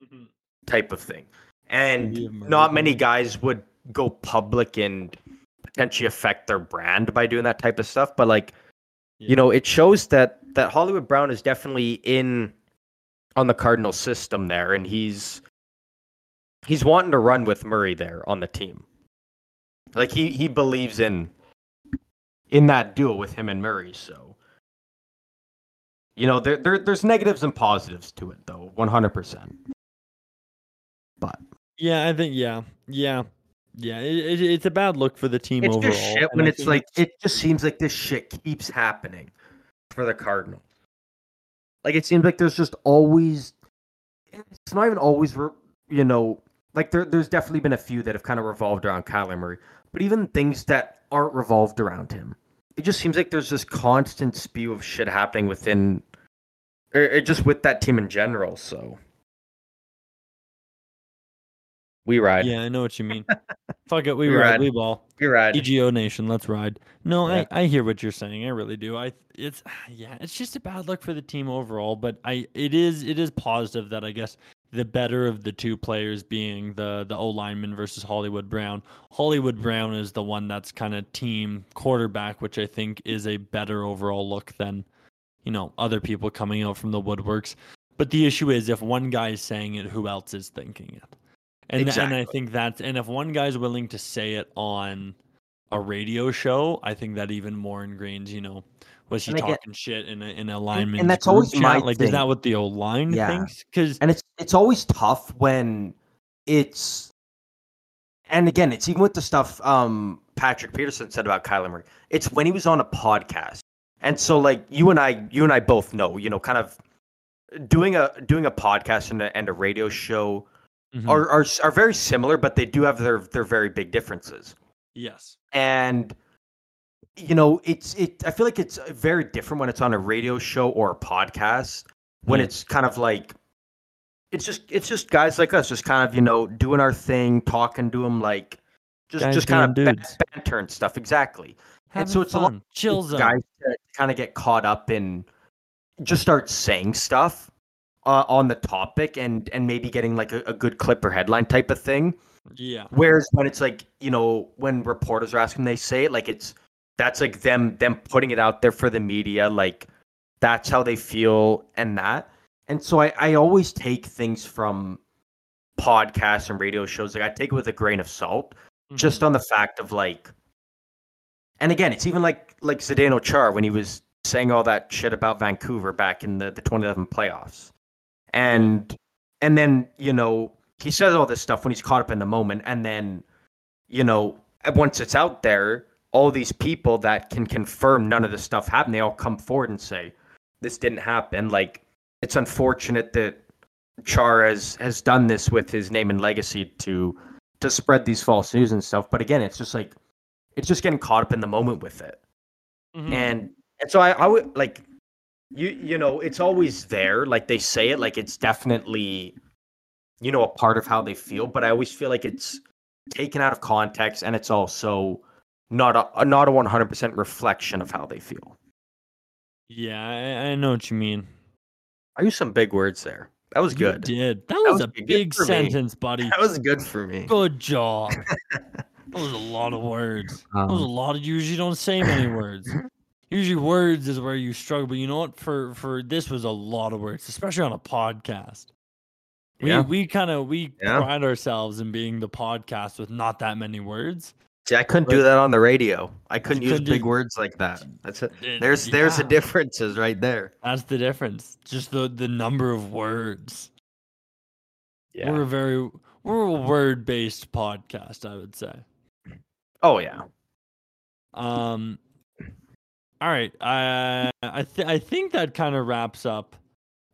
Mhm. type of thing and Maybe not many guys would go public and potentially affect their brand by doing that type of stuff but like Yeah. you know it shows that that hollywood brown is definitely in on the cardinal system there and he's he's wanting to run with murray there on the team like he he believes in in that duel with him and murray so you know there, there there's negatives and positives to it though 100% but Yeah, I think. Yeah, yeah, yeah. It, it, it's a bad look for the team it's overall. just shit when it's like it just seems like this shit keeps happening for the Cardinals. Like it seems like there's just always it's not even always you know like there there's definitely been a few that have kind of revolved around Kyler Murray, but even things that aren't revolved around him. It just seems like there's this constant spew of shit happening within or, or just with that team in general, so we ride. Yeah, I know what you mean. Fuck it, we, We ride, ride. we ball. We ride. EGO Nation, let's ride. No, Yeah. I, I hear what you're saying. I really do. I it's yeah, it's just a bad look for the team overall. But I it is it is positive that I guess the better of the two players being the the O lineman versus Hollywood Brown. Hollywood Brown is the one that's kind of team quarterback, which I think is a better overall look than you know other people coming out from the woodworks. But the issue is if one guy is saying it, who else is thinking it? And th- and I think that's and if one guy's willing to say it on a radio show, I think that even more ingrains, you know, was she And talking shit in a in a lineman's that's always my like thing. is that what the old line Yeah. thinks? Because and it's it's always tough when it's and again it's even with the stuff um patrick peterson said about kyler murray it's when he was on a podcast and so like you and i you and i both know you know kind of doing a doing a podcast and a, and a radio show Mm-hmm. are, are are very similar but they do have their their very big differences yes, and you know it's it i feel like it's very different when it's on a radio show or a podcast when Yeah. it's kind of like it's just it's just guys like us just kind of you know doing our thing talking to them like just Guys just kind of dudes. banter and stuff exactly Having so it's a lot of chill zone. guys to kind of get caught up in just start saying stuff uh, on the topic and and maybe getting like a, a good clip or headline type of thing Yeah, Whereas when it's like, you know, when reporters are asking, they say it like it's that's like them them putting it out there for the media, like that's how they feel and that. And so I, I always take things from podcasts and radio shows, like I take it with a grain of salt, just Mhm. on the fact of like and again, it's even like like Zdeno Char when he was saying all that shit about Vancouver back in the, the 2011 playoffs. And and then, you know, he says all this stuff when he's caught up in the moment and then, you know, once it's out there, all these people that can confirm none of this stuff happened, they all come forward and say, This didn't happen. Like it's unfortunate that Char has has done this with his name and legacy to to spread these false news and stuff. But again, it's just like it's just getting caught up in the moment with it. Mhm. And and so I, I would like you you know, it's always there. Like they say it, like it's definitely you know, a part of how they feel, but I always feel like it's taken out of context and it's also not a not a one hundred percent reflection of how they feel. yeah, I, I know what you mean. I used some big words there. That was You good. did that was, was a big for me. sentence, buddy. That was good for me. Good job. That was a lot of words. That was a Um, lot of. You usually don't say many words. Usually, words is where you struggle. But you know what? For for this was a lot of words, especially on a podcast. We Yeah. we kind of we Yeah. pride ourselves in being the podcast with not that many words. See, I couldn't do that on the radio. I couldn't use couldn't big do- words like that. That's it. It- There's there's the differences right there. That's the difference. Just the the number of words. Yeah. We're a very we're a word based podcast. I would say. Oh yeah. Um. All right. I I th- I think that kind of wraps up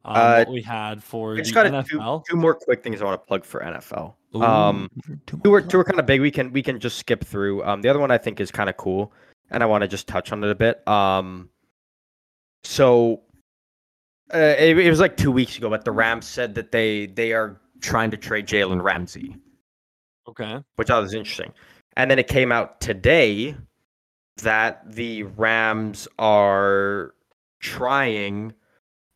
um, Uh, what we had for I the just got two, NFL. two more quick things I want to plug for NFL. Ooh, Um, two two more are two are kind of big. We can we can just skip through. Um, the other one I think is kind of cool, and I want to just touch on it a bit. Um, so uh, it, it was like two weeks ago, but the Rams said that they they are trying to trade Jalen Ramsey, Okay. which I was interesting. And then it came out today that the Rams are trying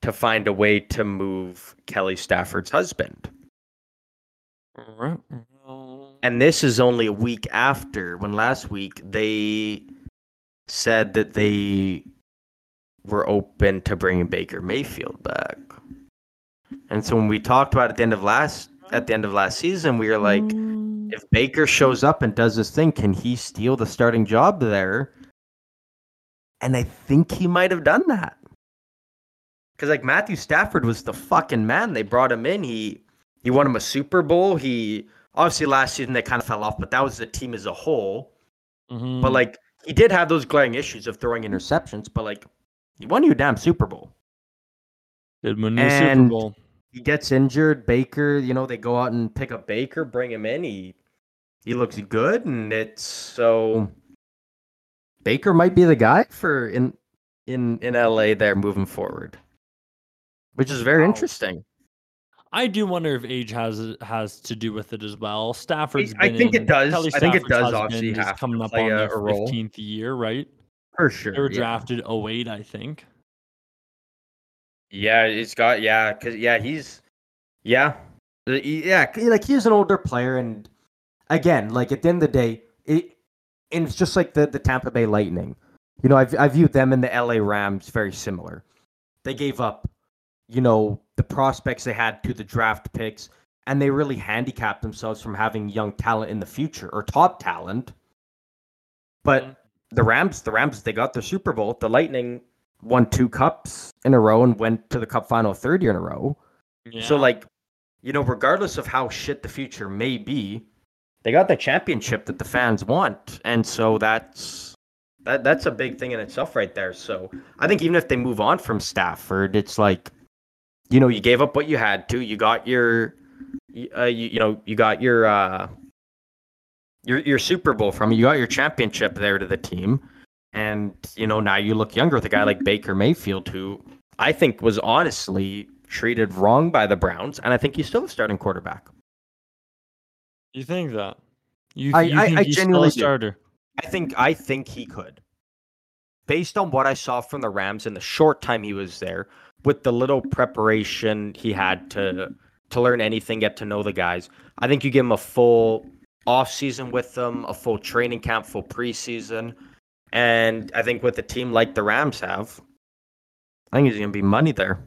to find a way to move Kelly Stafford's husband. And this is only a week after when last week they said that they were open to bringing Baker Mayfield back. And so when we talked about at the end of last at the end of last season, we were like, if Baker shows up and does his thing, can he steal the starting job there? And I think he might have done that. Cause like Matthew Stafford was the fucking man. They brought him in. He he won him a Super Bowl. He obviously last season they kind of fell off, but that was the team as a whole. Mhm. But like he did have those glaring issues of throwing interceptions, but like he won you a damn Super Bowl. did win Super Bowl. He gets injured, Baker, you know, they go out and pick up Baker, bring him in. He he looks good and it's so Baker might be the guy for in in in LA there moving forward. Which is very Wow. interesting. I do wonder if age has has to do with it as well. Stafford's I been think it does. Kelly I think it does obviously husband is have to coming up play on a- their 15th year, right? For sure. They were yeah. drafted 08, I think. Yeah, it's got yeah, cause yeah, he's yeah, yeah, like he's an older player, and again, like at the end of the day, it and it's just like the the Tampa Bay Lightning. You know, I I view them and the LA Rams very similar. They gave up, you know, the prospects they had to the draft picks, and they really handicapped themselves from having young talent in the future or top talent. But Mhm. the Rams, the Rams, they got the Super Bowl. The Lightning won two cups in a row and went to the cup final third year in a row. So like, you know, regardless of how shit the future may be, they got the championship that the fans want. And so that's that that's a big thing in itself right there. So I think even if they move on from Stafford, it's like you know, you gave up what you had to. You got your uh, you, you know, you got your uh your your Super Bowl from it. You got your championship there to the team. And you know, now you look younger with a guy like Baker Mayfield who I think was honestly treated wrong by the Browns, and I think he's still a starting quarterback. you think that? You, I- you I- think I he's still genuinely a do. starter? I think I think he could. Based on what I saw from the Rams in the short time he was there, with the little preparation he had to to learn anything, get to know the guys, I think you give him a full off season with them, a full training camp, full preseason, and I think with a team like the Rams have, I think he's gonna be money there.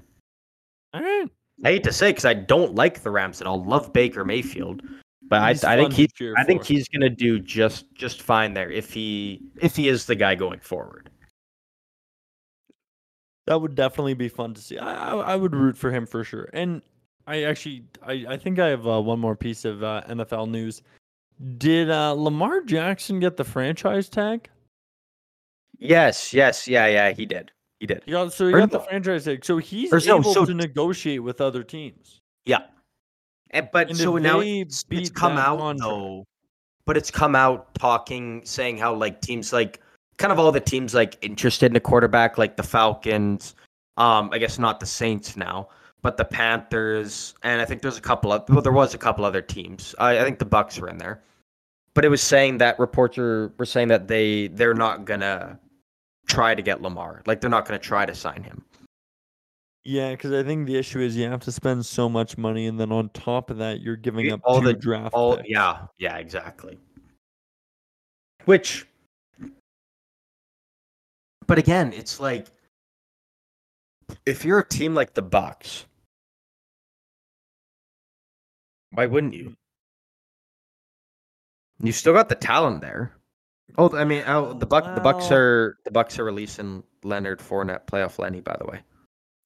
All right. I hate to say because I don't like the Rams at all. Love Baker Mayfield, but I, He's I think fun he I think he's gonna do just just fine there if he if he is the guy going forward. That would definitely be fun to see. I, I, I would root for him for sure. And I actually, I, I think I have uh, one more piece of uh, NFL news. Did uh, Lamar Jackson get the franchise tag? Yes, yes, yeah, yeah, he did. He did. Got, so he Or got the franchise tag. So he's Or no, able so- to negotiate with other teams. Yeah. And, but And so now it's, it's come out contract- though. But it's come out talking, saying how like teams like kind of all the teams like interested in a quarterback, like the Falcons. Um, I guess not the Saints now, but the Panthers, and I think there's a couple of well, there was a couple other teams. I, I think the Bucks were in there, but it was saying that reports were, were saying that they they're not gonna try to get Lamar, like they're not gonna try to sign him. Yeah, because I think the issue is you have to spend so much money, and then on top of that, you're giving up all the- draft Oh picks. yeah, yeah, exactly. Which, but again, it's like if you're a team like the Bucks, why wouldn't you? You still got the talent there. Oh, I mean, oh, the Buck, the Bucks are the Bucks are releasing Leonard Fournette, playoff Lenny, by the way.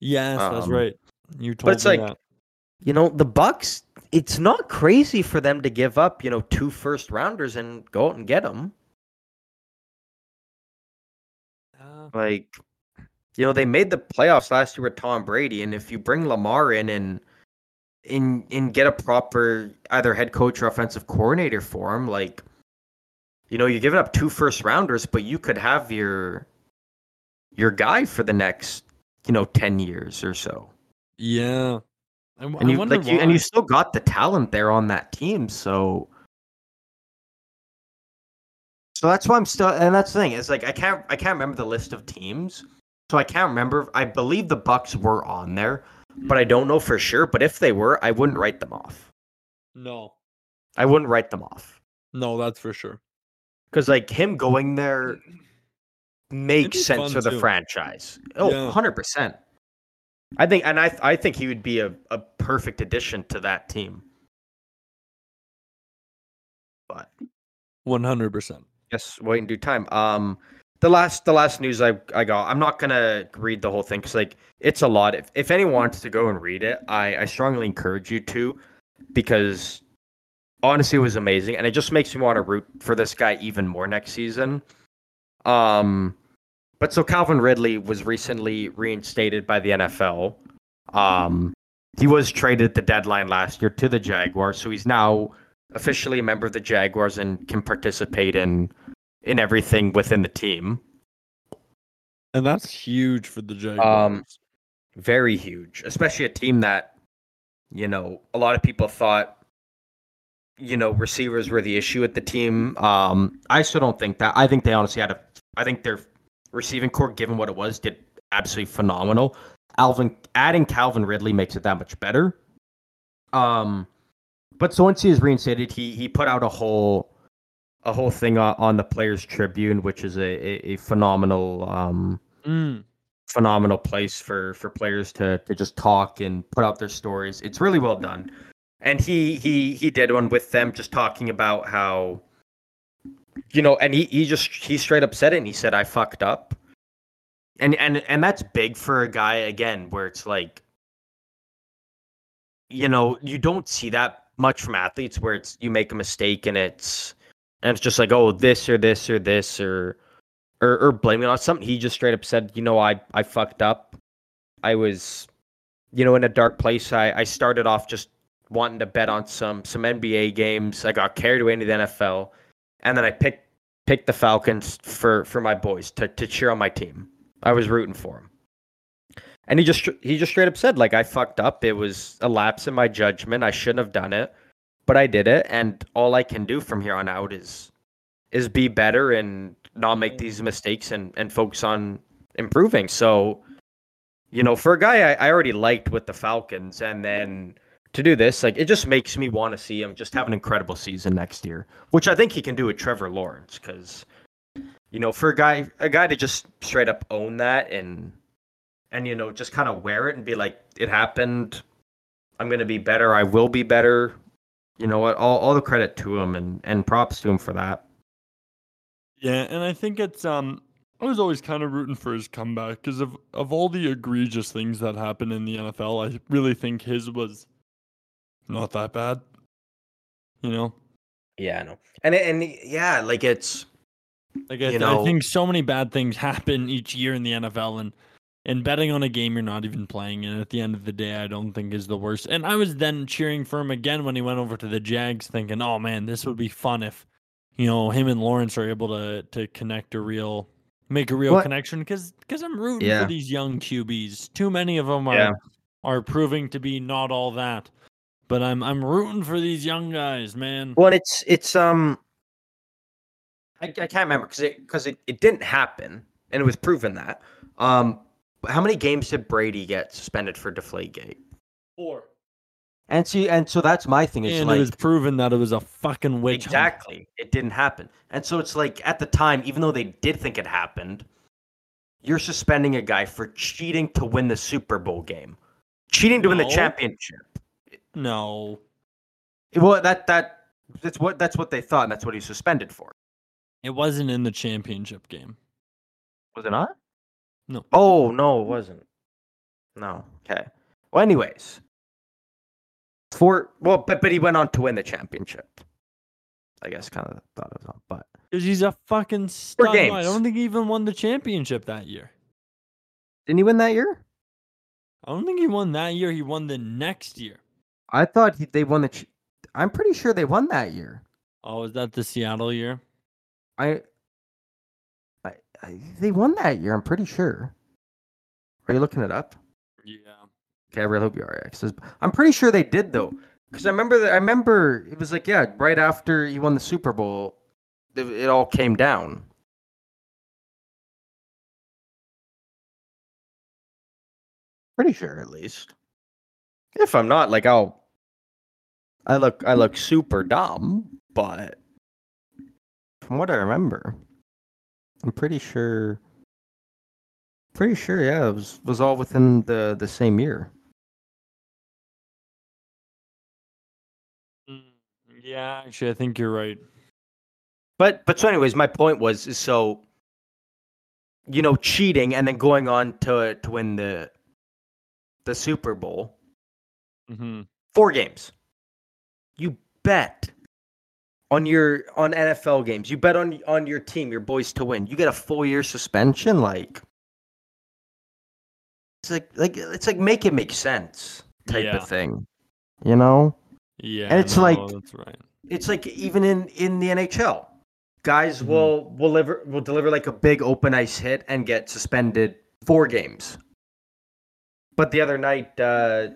Yes, that's Um, right. You told but it's me like- that. You know, the Bucks. It's not crazy for them to give up, you know, two first rounders and go out and get them. Like, you know, they made the playoffs last year with Tom Brady, and if you bring Lamar in and in and get a proper either head coach or offensive coordinator for him, like, you know, you're giving up two first rounders, but you could have your your guy for the next, you know, ten years or so. yeah. I, And you like you and you still got the talent there on that team, so so that's why I'm still and that's the thing. It's like I can't I can't remember the list of teams. So I can't remember I believe the Bucks were on there, but I don't know for sure. But if they were, I wouldn't write them off. No, I wouldn't write them off. no, that's for sure. Because like him going there makes sense for the too. franchise. Oh, Yeah. 100%. I think and I I think he would be a, a perfect addition to that team. But One hundred percent. Yes, wait in due time. Um, the last the last news I I got. I'm not gonna read the whole thing because like it's a lot. If if anyone wants to go and read it, I I strongly encourage you to, because honestly, it was amazing, and it just makes me want to root for this guy even more next season. Um, but so Calvin Ridley was recently reinstated by the NFL. Um, he was traded at the deadline last year to the Jaguars, so he's now officially a member of the Jaguars and can participate in in everything within the team. And that's huge for the Jaguars. Um, Very huge, especially a team that, you know, a lot of people thought, you know, receivers were the issue at the team. Um, I still don't think that. I think they honestly had a. I think their receiving corps, given what it was, did absolutely phenomenal. Alvin adding Calvin Ridley makes it that much better. Um, but so once he is reinstated, he he put out a whole a whole thing on, on the Players Tribune, which is a a, a phenomenal um Mm, phenomenal place for for players to to just talk and put out their stories. It's really well done. And he he he did one with them just talking about how you know, and he he just he straight up said it and he said I fucked up. And and and that's big for a guy again where it's like you know, you don't see that much from athletes where it's you make a mistake and it's and it's just like oh this or this or this or or, or blaming on something. He just straight up said, you know, I I fucked up. I was, you know, in a dark place. I I started off just wanting to bet on some some NBA games. I got carried away into the NFL, and then I picked picked the Falcons for for my boys to to cheer on my team. I was rooting for them. And he just he just straight up said like I fucked up. It was a lapse in my judgment. I shouldn't have done it, but I did it, and all I can do from here on out is is be better and not make these mistakes and and focus on improving. So, you know, for a guy I, I already liked with the Falcons, and then to do this, like it just makes me want to see him just have an incredible season next year, which I think he can do with Trevor Lawrence, because you know, for a guy a guy to just straight up own that and and you know just kind of wear it and be like, it happened. I'm gonna be better. I will be better. You know what? All all the credit to him and and props to him for that. yeah, and I think it's um. I was always kind of rooting for his comeback because of of all the egregious things that happened in the NFL. I really think his was not that bad. You know, Yeah, I know. And and yeah, like it's like I, You th- I think so many bad things happen each year in the NFL, and and betting on a game you're not even playing, and at the end of the day, I don't think is the worst. And I was then cheering for him again when he went over to the Jags, thinking, "Oh man, this would be fun if, you know, him and Lawrence are able to to connect a real, make a real What- connection." Because because I'm rooting Yeah. for these young QBs. Too many of them are Yeah. are proving to be not all that. But I'm I'm rooting for these young guys, man. well, it's it's um, I, I can't remember because it because it, it didn't happen and it was proven that um, how many games did Brady get suspended for Deflategate? Four. And see, and so that's my thing. Is and like it was proven that it was a fucking witch hunt. exactly, it didn't happen. And so it's like at the time, even though they did think it happened, you're suspending a guy for cheating to win the Super Bowl game, cheating to win the championship. No, Well, that that that's what that's what they thought, and that's what he's suspended for. it wasn't in the championship game. Was it not? No. Oh no, it wasn't. No. Okay. Well, anyways, for well, but but he went on to win the championship. I guess kind of thought it was on, but Because he's a fucking stud. I don't think he even won the championship that year. didn't he win that year? I don't think he won that year. He won the next year. I thought he, they won the. Ch- I'm pretty sure they won that year. Oh, is that the Seattle year? I, they won that year. I'm pretty sure. Are you looking it up? Yeah. Okay, I really hope you are. yeah, 'cause I'm pretty sure they did though, because I remember that. I remember it was like yeah, right after he won the Super Bowl, it, it all came down. Pretty sure, at least. If I'm not, like, I'll. I look, I look super dumb, but from what I remember, I'm pretty sure. Pretty sure, yeah, it was was all within the the same year. Mm, Yeah, actually, I think you're right. But but so anyways, my point was is so you know cheating and then going on to to win the the Super Bowl hmm four games. You bet on your on NFL games. You bet on on your team, your boys to win. You get a full year suspension. Like it's like like it's like make it make sense type Yeah. of thing. You know. Yeah, And it's no, like- that's right. it's like even in in the NHL, guys Mhm. will will deliver will deliver like a big open ice hit and get suspended four games. But the other night, uh,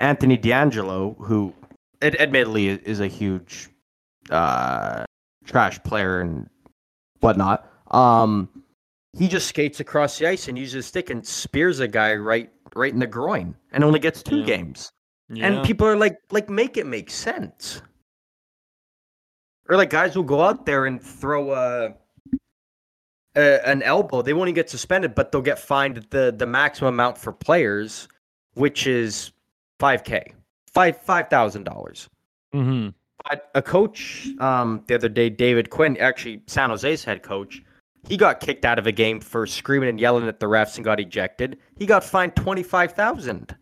Anthony DeAngelo, who admittedly is a huge uh, trash player and whatnot, um, he just skates across the ice and uses his stick and spears a guy right right in the groin and only gets two Yeah. games. Yeah. And people are like, like, make it make sense. Or like guys will go out there and throw a, a an elbow. They won't even get suspended, but they'll get fined the the maximum amount for players, which is five k, five five thousand dollars. hmm But a coach, um, the other day, David Quinn, actually San Jose's head coach, he got kicked out of a game for screaming and yelling at the refs and got ejected. He got fined twenty five thousand.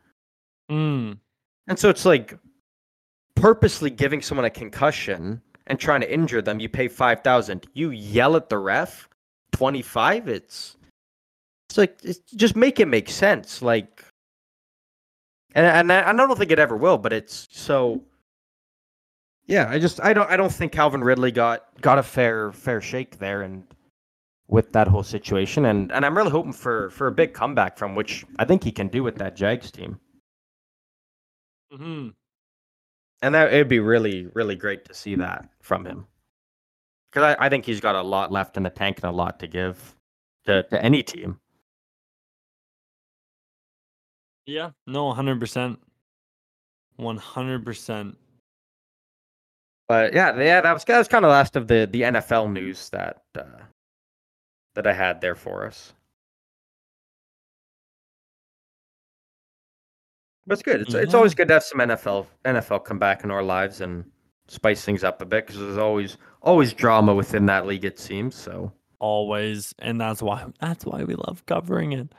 Mm. And so it's like purposely giving someone a concussion and trying to injure them, you pay 5000. You yell at the ref, 25 it's it's like it's, just make it make sense like and and I, I don't think it ever will, but it's so yeah, I just I don't I don't think Calvin Ridley got got a fair fair shake there and with that whole situation and and I'm really hoping for for a big comeback from which I think he can do with that Jags team. Mhm. And that it'd be really really great to see that from him. Cuz I, I think he's got a lot left in the tank and a lot to give to to any team. Yeah, no 100%. 100%. But yeah, yeah, that was that was kind of last of the the NFL news that uh, that I had there for us. But it's good. It's it's always good to have some NFL NFL come back in our lives and spice things up a bit because there's always always drama within that league. It seems so Always, and that's why that's why we love covering it.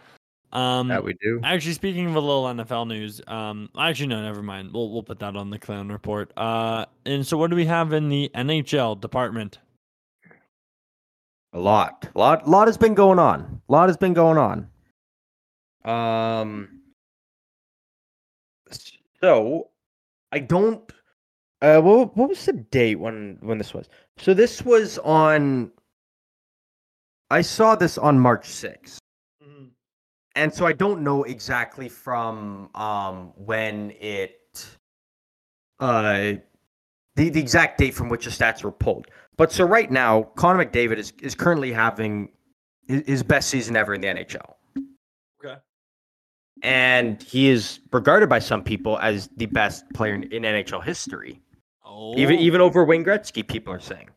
Um, that we do. Actually, speaking of a little NFL news, um, actually no, never mind. We'll we'll put that on the clown report. Uh, and so what do we have in the NHL department? A lot. A lot a lot has been going on. A lot has been going on. Um so I don't uh what what was the date when when this was? So this was on I saw this on March 6th. And so I don't know exactly from um when it uh the, the exact date from which the stats were pulled. But so right now, Connor McDavid is, is currently having his, best season ever in the NHL. Okay. and he is regarded by some people as the best player in, in NHL history. Oh, Even even over Wayne Gretzky, people are saying.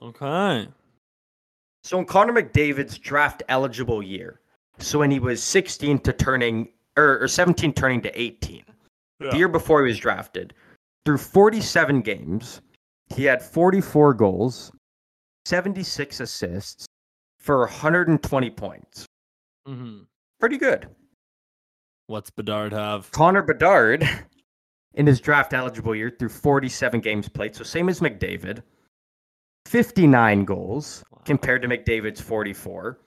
okay. So in Connor McDavid's draft eligible year, so when he was 16 to turning or, or 17 turning to 18, the year before he was drafted, through 47 games, he had 44 goals, 76 assists for 120 points. hmm Pretty good. What's Bedard have? Connor Bedard, in his draft eligible year, through 47 games played, so same as McDavid, 59 goals Wow. compared to McDavid's 44,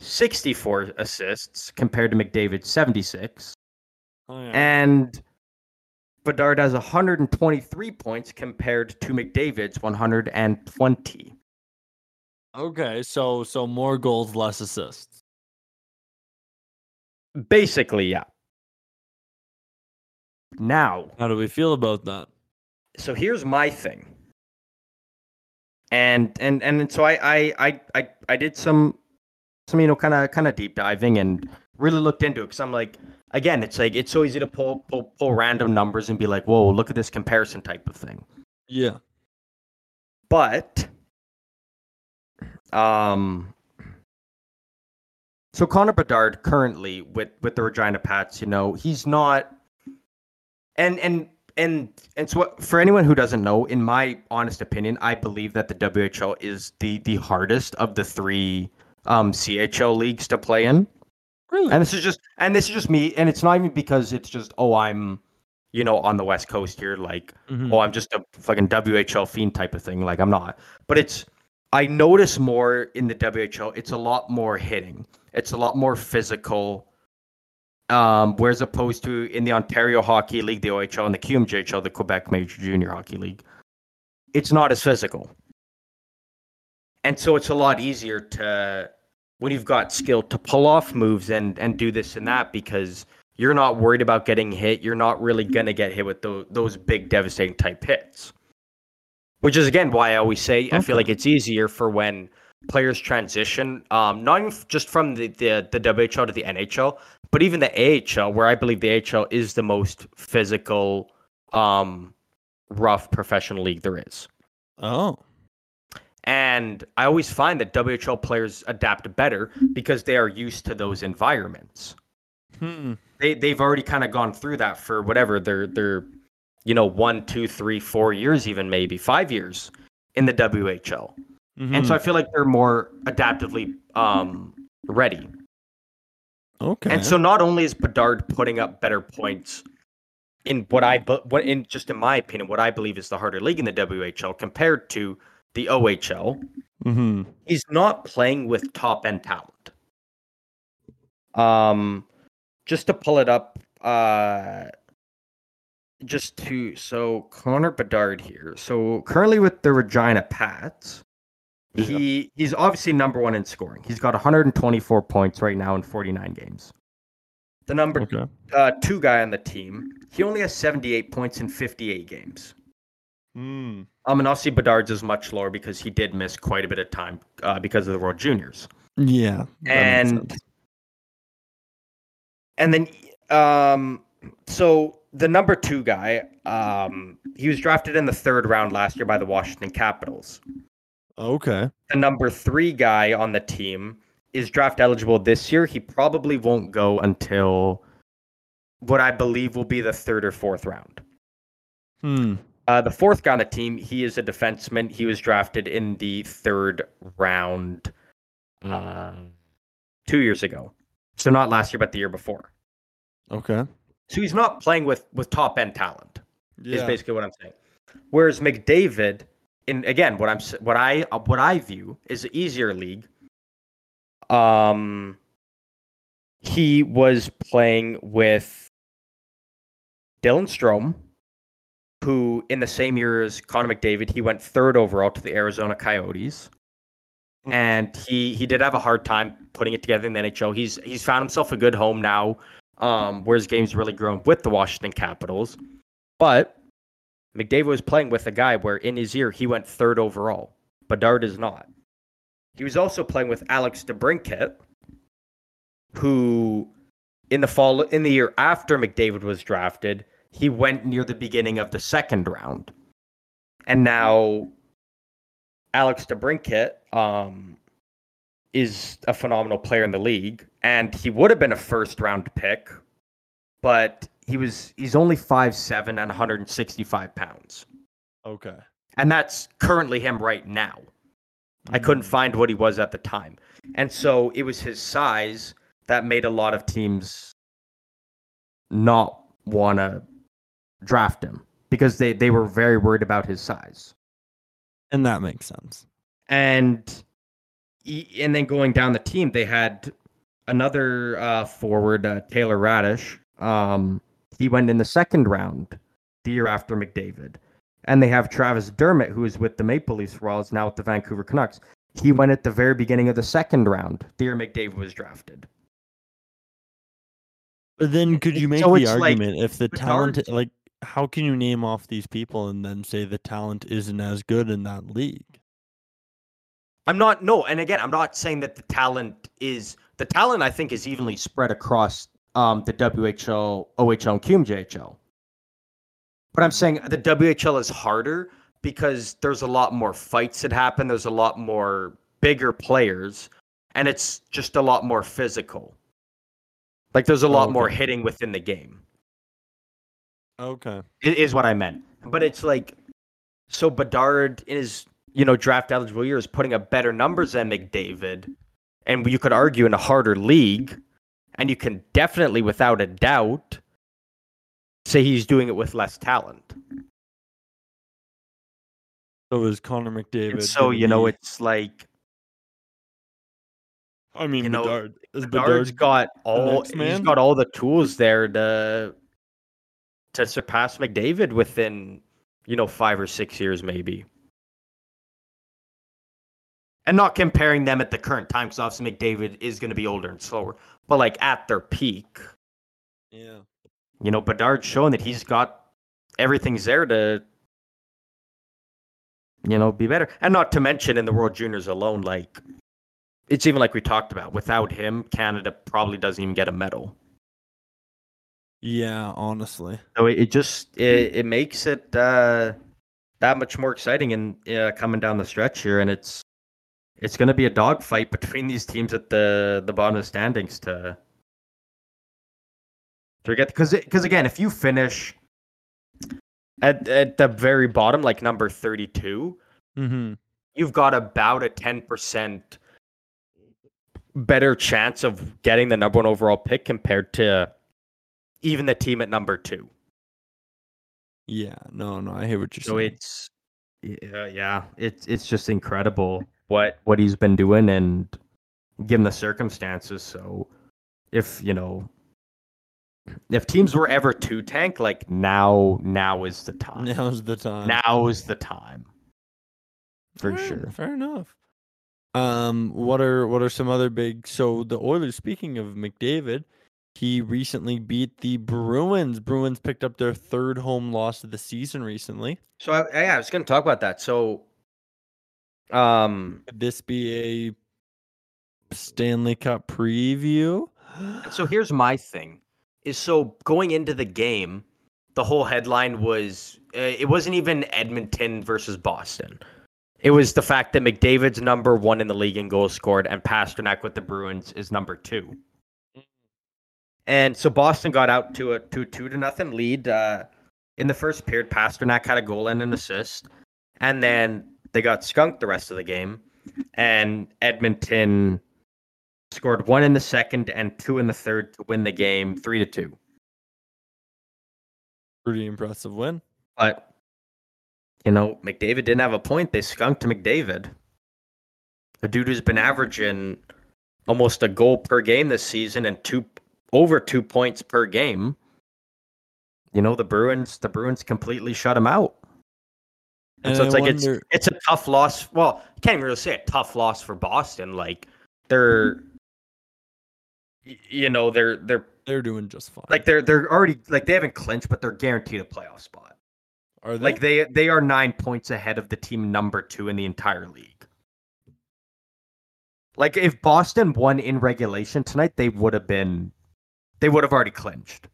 64 assists compared to McDavid's 76, Oh, yeah. and Bedard has 123 points compared to McDavid's 120. okay, so so more goals, less assists. Basically, yeah. Now, How do we feel about that? so here's my thing. And and and so I I I I, I did some some you know kind of kind of deep diving and really looked into it because I'm like again it's like it's so easy to pull, pull pull random numbers and be like whoa look at this comparison type of thing. Yeah. But um so Connor Bedard currently with with the Regina Pats, you know, he's not and and and and so what, for anyone who doesn't know, in my honest opinion, I believe that the WHL is the the hardest of the three um CHL leagues to play in. Really? And this is just and this is just me and it's not even because it's just oh I'm you know on the west coast here like Mhm. oh, I'm just a fucking WHL fiend type of thing. Like I'm not. But it's I notice more in the WHL, it's a lot more hitting. It's a lot more physical. Um, whereas opposed to in the Ontario Hockey League, the OHL, and the QMJHL, the Quebec Major Junior Hockey League, it's not as physical. And so it's a lot easier to when you've got skill to pull off moves and and do this and that because you're not worried about getting hit. You're not really gonna get hit with those those big devastating type hits. Which is again why I always say I feel like it's easier for when players transition, um, not even just from the, the the WHL to the NHL, but even the AHL, where I believe the AHL is the most physical, um, rough professional league there is. Oh. And I always find that WHL players adapt better because they are used to those environments. Hmm. They they've already kind of gone through that for whatever their their you know one, two, three, four years, even maybe five years in the WHL. And so I feel like they're more adaptively um, ready. okay. And so not only is Bedard putting up better points in what I but what in just in my opinion, what I believe is the harder league in the WHL compared to the OHL, hmm he's not playing with top end talent. Um, just to pull it up, uh, just to so Connor Bedard here. So currently with the Regina Pats, Yeah. he he's obviously number one in scoring. He's got 124 points right now in 49 games. The number Okay. uh, two guy on the team, he only has 78 points in 58 games. Hmm. Um, and obviously Bedard's is much lower because he did miss quite a bit of time uh, because of the World Juniors. Yeah. And and then um so the number two guy um he was drafted in the third round last year by the washington capitals okay. the number three guy on the team is draft eligible this year he probably won't go until what i believe will be the third or fourth round Hmm. Uh, the fourth guy on the team he is a defenseman he was drafted in the third round uh, two years ago so not last year but the year before Okay. so he's not playing with with top end talent Yeah. is basically what I'm saying. Whereas McDavid, in again, what I'm what I what I view is an easier league. Um, he was playing with Dylan Strome, who in the same year as Connor McDavid, he went third overall to the Arizona Coyotes. Mm. And he he did have a hard time putting it together in the NHL. He's he's found himself a good home now, um, where his game's really grown with the Washington Capitals. But McDavid was playing with a guy where in his year he went third overall. Bedard is not. He was also playing with Alex DeBrincat, who in the fall in the year after McDavid was drafted, he went near the beginning of the second round. And now Alex DeBrincat um, is a phenomenal player in the league, and he would have been a first round pick, but he was he's only five seven and 165 pounds. Okay. And that's currently him right now. I couldn't Mm. find what he was at the time. And so it was his size that made a lot of teams not want to draft him because they, they were very worried about his size. And that makes sense. And and then going down the team, they had another uh, forward, uh, Taylor Raddysh. Um, he went in the second round the year after McDavid. And they have Travis Dermott, who is with the Maple Leafs for while, is now with the Vancouver Canucks. He went at the very beginning of the second round the year McDavid was drafted. But then could you make so the it's like argument if the talent like how can you name off these people and then say the talent isn't as good in that league? I'm not no, and again, I'm not saying that the talent is the talent. I think is evenly spread across um, the WHL, OHL, and QMJHL. But I'm saying the WHL is harder because there's a lot more fights that happen. There's a lot more bigger players, and it's just a lot more physical. Like there's a lot more Okay. hitting within the game. Okay. i- Is what I meant. But it's like so Bedard in his you know draft eligible year is putting up better numbers than McDavid, and you could argue in a harder league, and you can definitely without a doubt say he's doing it with less talent. So is Connor McDavid. And so you know be- it's like I mean you know, Bedard. Is Bedard's Bedard got all next he's man? got all the tools there to to surpass McDavid within you know five or six years maybe. And not comparing them at the current time, because obviously McDavid is going to be older and slower. But like at their peak, Yeah. you know, Bedard's showing that he's got everything's there to, you know, be better. And not to mention in the World Juniors alone, like it's even like we talked about. Without him, Canada probably doesn't even get a medal. Yeah, honestly. So it, it just it, it makes it uh, that much more exciting and uh, coming down the stretch here, and it's it's going to be a dogfight between these teams at the the bottom of the standings to to get because because again, if you finish at at the very bottom, like number thirty two, Mm-hmm. you've got about a ten percent better chance of getting the number one overall pick compared to even the team at number two. Yeah, no, no, I hear what you're So saying. it's yeah, yeah, it's it's just incredible what what he's been doing and given the circumstances. So if you know if teams were ever to tank, like now now is the time. Now's the time. Now is the time. For Alright, sure. Fair enough. Um, what are what are some other big? So the Oilers. Speaking of McDavid, he recently beat the Bruins. Bruins picked up their third home loss of the season recently. So I, yeah, I was going to talk about that. So um Could this be a Stanley Cup preview? So here's my thing: is so going into the game, the whole headline was uh, it wasn't even Edmonton versus Boston. It was the fact that McDavid's number one in the league in goals scored, and Pastrnak with the Bruins is number two. And so Boston got out to a two two to nothing lead uh, in the first period. Pastrnak had a goal and an assist, and then they got skunked the rest of the game. And Edmonton scored one in the second and two in the third to win the game three to two. Pretty impressive win. But you know, McDavid didn't have a point. They skunked McDavid. A dude who's been averaging almost a goal per game this season and two over two points per game. You know, the Bruins the Bruins completely shut him out. And, And so it's I like wonder- it's it's a tough loss. Well, you can't even really say a tough loss for Boston. Like they're you know, they're they're They're doing just fine. like they're they're already like they haven't clinched, but they're guaranteed a playoff spot. are they? Like they they are nine points ahead of the team number two in the entire league. Like if Boston won in regulation tonight, they would have been they would have already clinched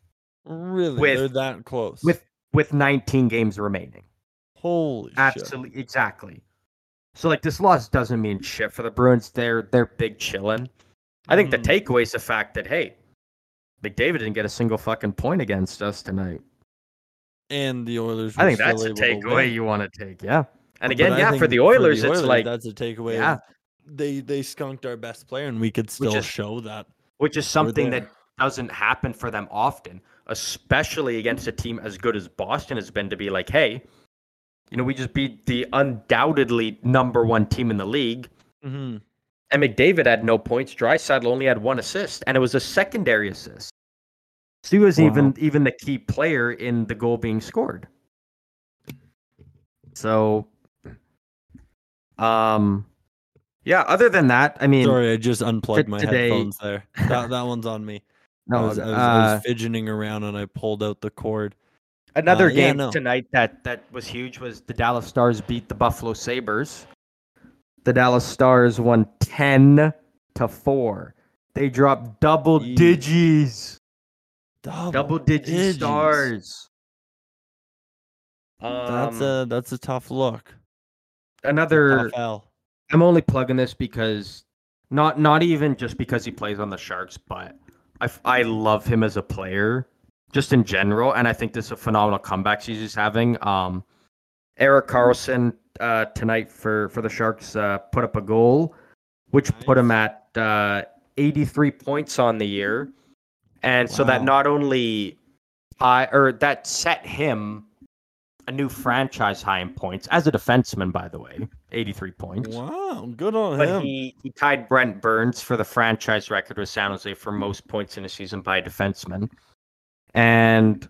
Really? With- They're that close. with with 19 games remaining. holy shit. Absolutely, exactly. So like this loss doesn't mean shit for the Bruins. They're they're big chillin'. I think Mhm. the takeaway is the fact that hey, McDavid didn't get a single fucking point against us tonight. And the Oilers. I think that's a takeaway you want to take. Yeah, and again, yeah, for the Oilers, it's Oilers, like that's a takeaway. yeah. They they skunked our best player, and we could still is- show that. which is something that doesn't happen for them often, especially against a team as good as Boston has been to be like, hey, you know, we just beat the undoubtedly number one team in the league. Mm-hmm. And McDavid had no points. Draisaitl only had one assist, and it was a secondary assist. So he was Wow. even even the key player in the goal being scored. So, um, yeah. Other than that, I mean, Sorry, I just unplugged my today- headphones there. That that one's on me. No, I was, I was, I uh, was fidgeting around and I pulled out the cord. Another Uh, yeah, game no. tonight that that was huge was the Dallas Stars beat the Buffalo Sabres. The Dallas Stars won 10 to 4. They dropped double Jeez. digits. Double, Double digit digits. stars. That's Um, a that's a tough look. another Tough L. I'm only plugging this because not not even just because he plays on the Sharks, but I, I love him as a player, just in general, and I think this is a phenomenal comeback season he's having. Um, Erik Karlsson uh, tonight for for the Sharks uh, put up a goal, which put him at uh, 83 points on the year, and so that not only I or that set him a new franchise high in points as a defenseman, by the way, 83 points. Wow, good on But him. he, he tied Brent Burns for the franchise record with San Jose for most points in a season by a defenseman. And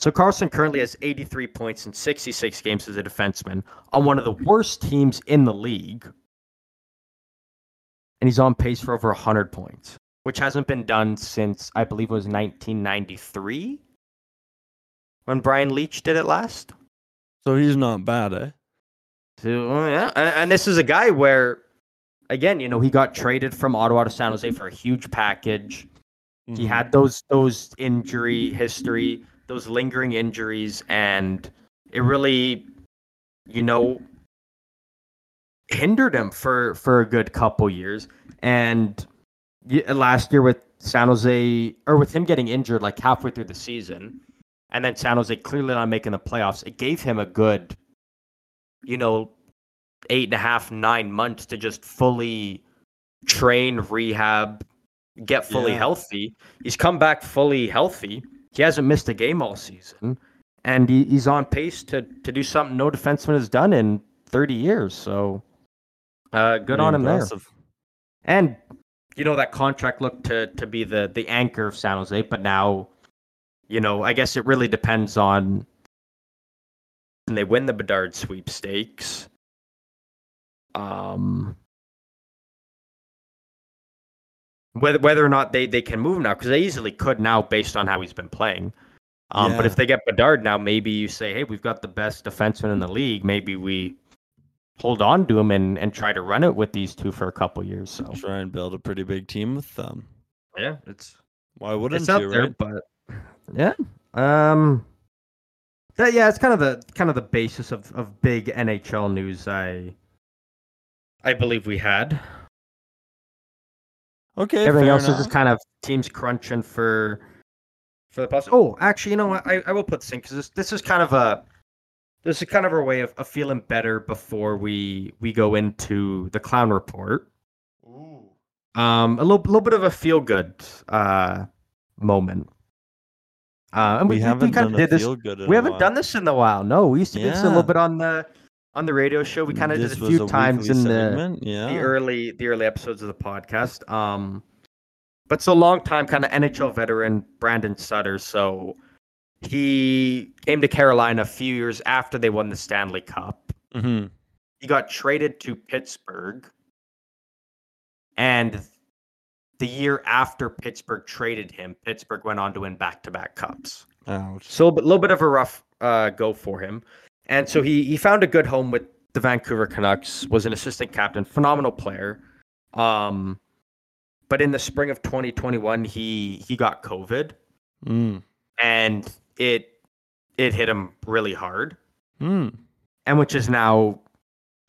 so Karlsson currently has 83 points in 66 games as a defenseman on one of the worst teams in the league. And he's on pace for over 100 points, which hasn't been done since, I believe it was 1993 when Brian Leetch did it last. So he's not bad, eh? So yeah, and, and this is a guy where, again, you know, he got traded from Ottawa to San Jose for a huge package. He Mhm. had those those injury history, those lingering injuries, and it really, you know, hindered him for for a good couple years. And last year with San Jose, or with him getting injured like halfway through the season, and then San Jose clearly not making the playoffs, it gave him a good, you know, eight and a half, nine months to just fully train, rehab, get fully Yeah. healthy. He's come back fully healthy. He hasn't missed a game all season, and he, he's on pace to to do something no defenseman has done in 30 years. So, uh, good on him there. And you know that contract looked to to be the the anchor of San Jose, but now, you know, I guess it really depends on when they win the Bedard sweepstakes. Um, whether whether or not they they can move now because they easily could now based on how he's been playing. Um, but if they get Bedard now, maybe you say, hey, we've got the best defenseman in the league. Maybe we hold on to him and, and try to run it with these two for a couple years. So Try and build a pretty big team with them. yeah, it's Why wouldn't it's out you, there, right? but yeah, um, that, yeah, it's kind of the kind of the basis of, of big NHL news. I I believe we had Okay, everything fair else is just kind of teams crunching for for the plus. Oh, actually, you know what? I, I will put this in because this this is kind of a this is kind of our way of, of feeling better before we we go into the clown report. Ooh. Um, a little little bit of a feel good uh moment. Uh, and we, we, we, haven't kind done of did this. We a haven't while. done this in a while. No, we used to do this a little bit on the on the radio show. We kind of did a few times weekly in the yeah. the early the early episodes of the podcast. Um, but so long time kind of NHL veteran Brandon Sutter. So he came to Carolina a few years after they won the Stanley Cup. Mhm. He got traded to Pittsburgh, and the year after Pittsburgh traded him, Pittsburgh went on to win back to back cups. Ouch. So a little bit of a rough uh, go for him, and so he he found a good home with the Vancouver Canucks. Was an assistant captain, phenomenal player. Um, but in the spring of 2021, he he got COVID, Mm. and it it hit him really hard, Mm. and which has now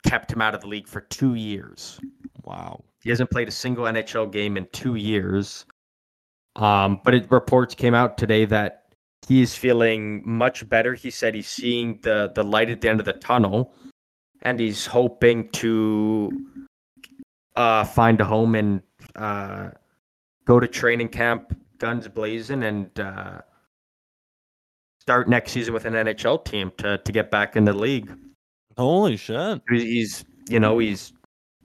kept him out of the league for two years. Wow. He hasn't played a single NHL game in two years. Um, but it, reports came out today that he is feeling much better. He said he's seeing the the light at the end of the tunnel, and he's hoping to uh, find a home and uh, go to training camp, guns blazing, and uh, start next season with an NHL team to to get back in the league. Holy shit. He's- He's you know he's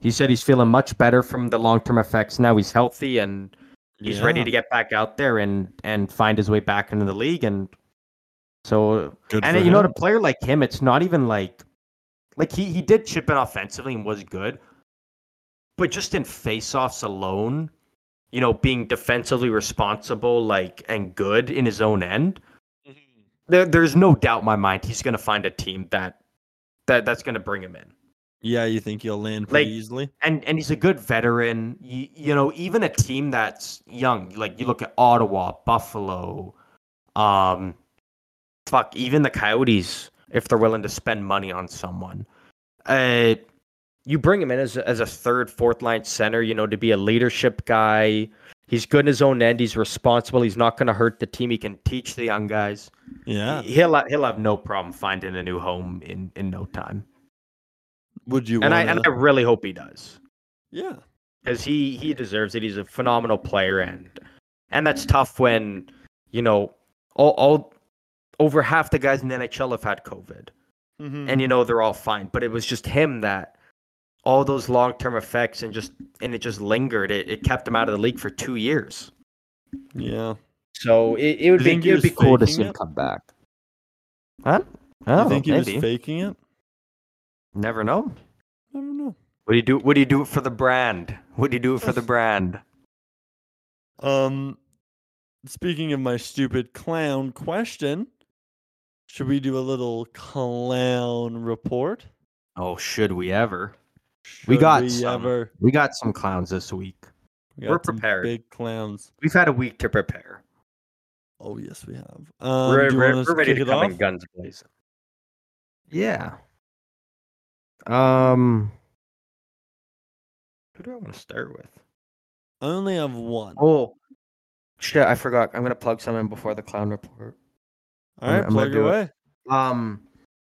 he said he's feeling much better from the long term effects. Now he's healthy and he's ready to get back out there and and find his way back into the league. And so Good and you know, him. a player like him, it's not even like like he he did chip in offensively and was good, but just in faceoffs alone, you know, being defensively responsible like and good in his own end, mm-hmm. there, there's no doubt in my mind he's going to find a team that that that's going to bring him in. Yeah, you think you'll land pretty Like- easily? and and he's a good veteran. You, you know, even a team that's young, like you look at Ottawa, Buffalo, um, fuck, even the Coyotes, if they're willing to spend money on someone, uh, you bring him in as a, as a third, fourth line center. You know, to be a leadership guy. He's good in his own end. He's responsible. He's not going to hurt the team. He can teach the young guys. Yeah. He'll he'll have no problem finding a new home in in no time. Would you And I wanna- and I really hope he does. Yeah. because he he deserves it. He's a phenomenal player, and and that's tough when you know all, all over half the guys in the NHL have had COVID, Mhm. and you know they're all fine. But it was just him that all those long term effects and just and it just lingered. It it kept him out of the league for two years. yeah. So it, it would be it would be cool to see him it? come back. Huh? I don't think he know, was faking it? Never know. I don't know. What do you do? What do you do for the brand? What do you do for the brand? Um, speaking of my stupid clown question, should we do a little clown report? Oh, should we ever? We got we some. ever? We got some clowns this week. We We're some prepared. Big clowns. We've had a week to prepare. Oh yes, we have. Um, we're we're, we're ready to come off? in guns blazing. Yeah. Um. Who do I want to start with? I only have one. Oh, shit! I forgot. I'm gonna plug something before the clown report. All right, I'm gonna plug do it. away. Um.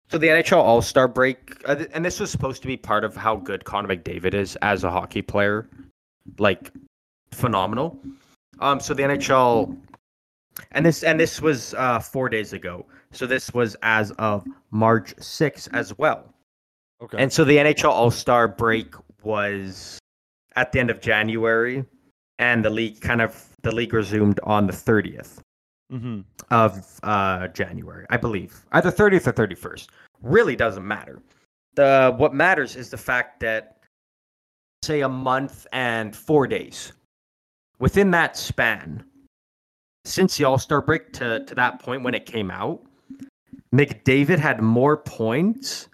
So the NHL All Star break, uh, and this was supposed to be part of how good Connor McDavid is as a hockey player, like phenomenal. Um. So the NHL, and this and this was uh four days ago. So this was as of March 6th as well. Okay. And so the NHL All Star break was at the end of January, and the league kind of the league resumed on the 30th mm-hmm. of uh, January, I believe, either 30th or 31st. Really doesn't matter. The what matters is the fact that say a month and four days within that span, since the All Star break to to that point when it came out, McDavid had more points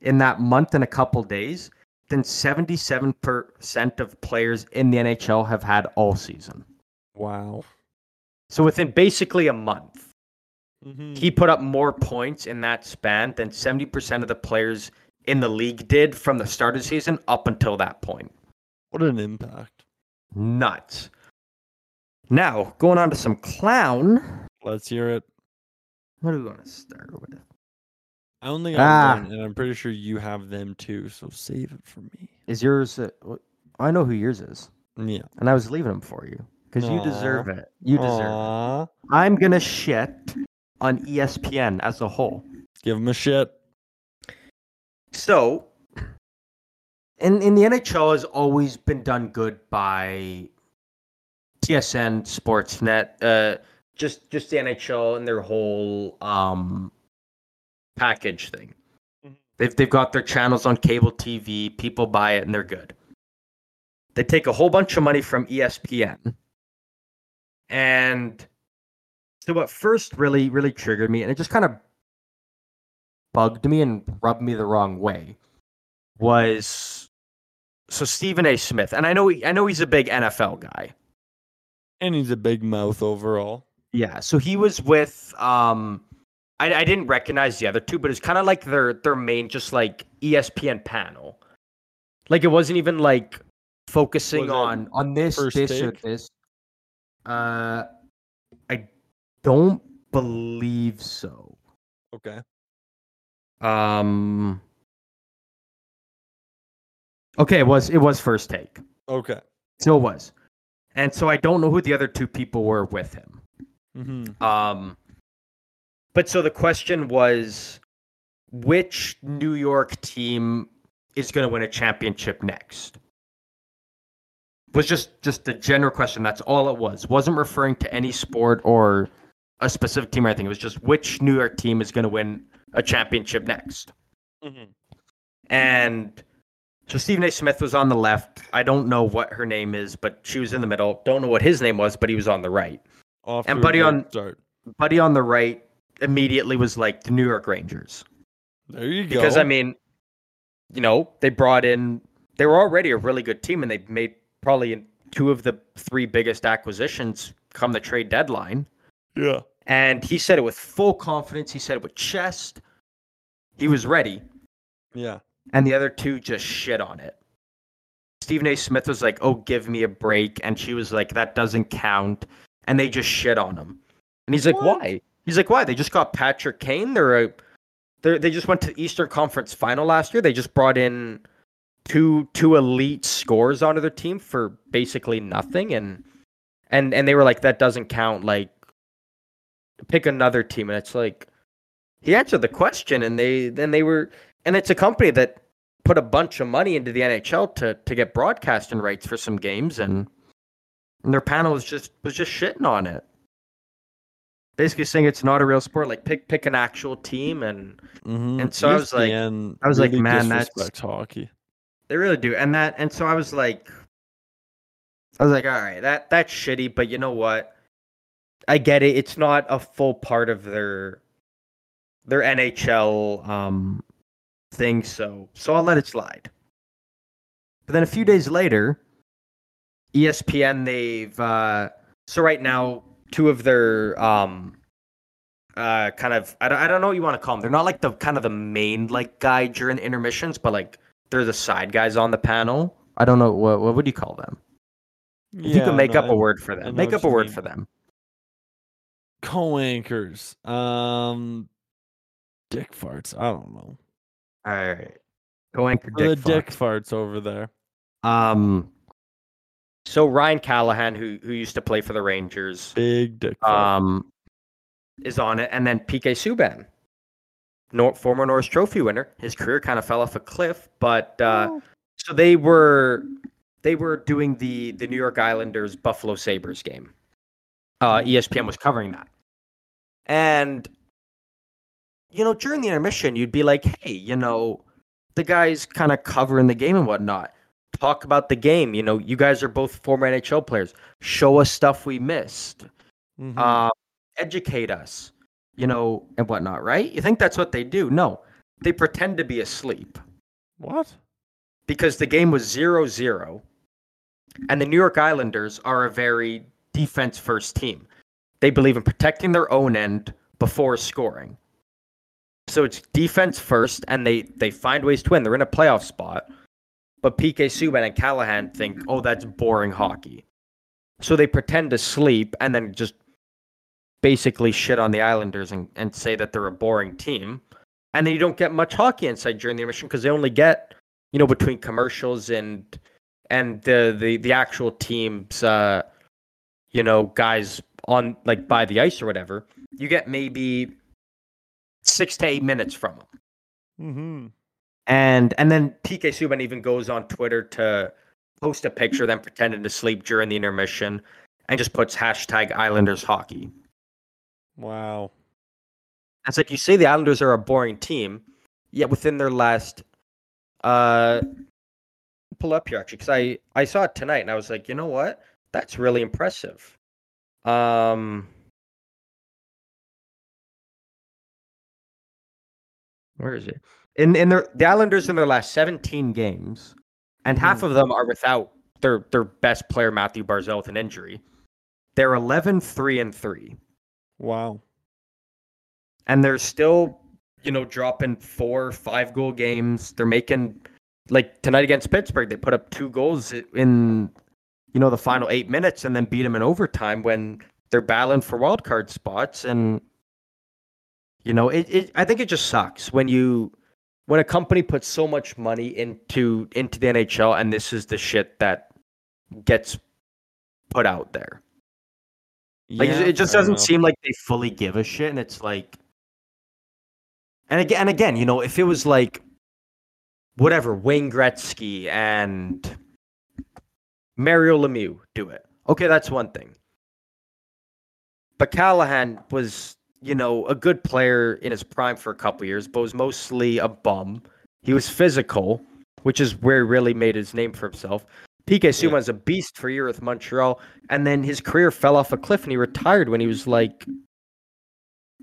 in that month and a couple days than 77% of players in the NHL have had all season. Wow. So within basically a month, Mm-hmm. he put up more points in that span than 70% of the players in the league did from the start of the season up until that point. What an impact. Nuts. Now, going on to some clown. Let's hear it. What do we want to start with? I only have Ah. one, and I'm pretty sure you have them too. So save it for me. Is yours? Uh, I know who yours is, Yeah. and I was leaving them for you because you deserve it. You deserve it. I'm gonna shit on ESPN as a whole. Give them a shit. So, in in the NHL has always been done good by TSN, Sportsnet, uh, just just the NHL and their whole um package thing. Mhm. They've they've got their channels on cable TV. People buy it and they're good. They take a whole bunch of money from ESPN, and so what first really really triggered me, and it just kind of bugged me and rubbed me the wrong way was so Stephen A. Smith, and I know he, I know he's a big NFL guy. And he's a big mouth overall. Yeah, so he was with um I, I didn't recognize the other two, but it's kind of like their their main just like ESPN panel. Like it wasn't even like focusing Was on on this this or this. Uh I don't believe so. Okay. Um Okay, it was it was first take. Okay. So it was. And so I don't know who the other two people were with him. Mm-hmm. Um, but so the question was, which New York team is going to win a championship next? Was just just a general question. That's all it was. wasn't referring to any sport or a specific team or anything. It was just which New York team is going to win a championship next. Mm-hmm. And so Stephen A. Smith was on the left. I don't know what her name is, but she was in the middle. Don't know what his name was, but he was on the right. Off And Buddy on- start. Buddy on the right immediately was like the New York Rangers. There you go. Because I mean, you know, they brought in they were already a really good team and they made probably two of the three biggest acquisitions come the trade deadline. yeah. And he said it with full confidence. He said it with chest. He was ready. Yeah. And the other two just shit on it. Stephen A. Smith was like, "Oh, give me a break," and she was like, "That doesn't count." And they just shit on him. And he's like, What? "Why?" He's like, "Why? They just got Patrick Kane. They're a, they they just went to the Eastern Conference Final last year. They just brought in two two elite scores onto their team for basically nothing, and and and they were like, that doesn't count. Like, pick another team, and it's like." He answered the question, and they then they were, and it's a company that put a bunch of money into the NHL to to get broadcasting rights for some games, and, and their panel was just was just shitting on it. Basically saying it's not a real sport. Like pick pick an actual team, and Mm-hmm. And so I was like- ESPN I was like, man, that's- hockey. they really do. And that and so I was like, I was like, all right, that that's shitty, but you know what? I get it. It's not a full part of their their NHL um thing, so so I'll let it slide. But then a few days later, ESPN they've uh so right now two of their um uh kind of I don't, I don't know what you want to call them. They're not like the kind of the main like guy during intermissions, but like they're the side guys on the panel. I don't know what what would you call them? If you can make up a word for them. Make up a word mean. for them. Co-anchors. Um, dick farts. I don't know. All right. Co-anchor Or the Dick dick farts over there. Um so Ryan Callahan, who who used to play for the Rangers, Big dick um, is on it, and then PK Subban, Nor- former Norris Trophy winner. His career kind of fell off a cliff, but uh, Oh. so they were they were doing the the New York Islanders Buffalo Sabres game. Uh, ESPN was covering that, and you know during the intermission, you'd be like, "Hey, you know, the guys kind of covering the game and whatnot." Talk about the game. You know, you guys are both former NHL players. Show us stuff we missed Mhm. uh, educate us, you know, and whatnot, right? You think that's what they do? No, they pretend to be asleep what? because the game was 0 0. And the New York Islanders are a very defense first team. They believe in protecting their own end before scoring. So it's defense first, and they, they find ways to win. They're in a playoff spot. But PK Subban and Callahan think, oh, that's boring hockey. So they pretend to sleep and then just basically shit on the Islanders and, and say that they're a boring team. And then you don't get much hockey insight during the intermission because they only get, you know, between commercials and and the the, the actual teams uh you know, guys on like by the ice or whatever, you get maybe six to eight minutes from them. Mm-hmm. And and then PK Subban even goes on Twitter to post a picture of them pretending to sleep during the intermission and just puts hashtag Islanders hockey. Wow. It's like you say the Islanders are a boring team, yet within their last uh pull up here actually because I I saw it tonight and I was like, you know what? That's really impressive. Um Where is it? In in their the Islanders in their last 17 games and half hmm. of them are without their their best player Mathew Barzal with an injury. They're 11 3 and 3 Wow. and they're still you know dropping four five goal games they're making like tonight against pittsburgh they put up two goals in you know the final eight minutes and then beat them in overtime when they're battling for wild card spots and you know it, it i think it just sucks when you when a company puts so much money into into the nhl and this is the shit that gets put out there. Like it- Yeah, it just doesn't seem like they fully give a shit, and it's like, and again, and again, you know, if it was like, whatever, Wayne Gretzky and Mario Lemieux do it, okay, that's one thing. But Callahan was, you know, a good player in his prime for a couple years, but was mostly a bum. He was physical, which is where he really made his name for himself. PK Subban's a beast for a year with Montreal, and then his career fell off a cliff and he retired when he was like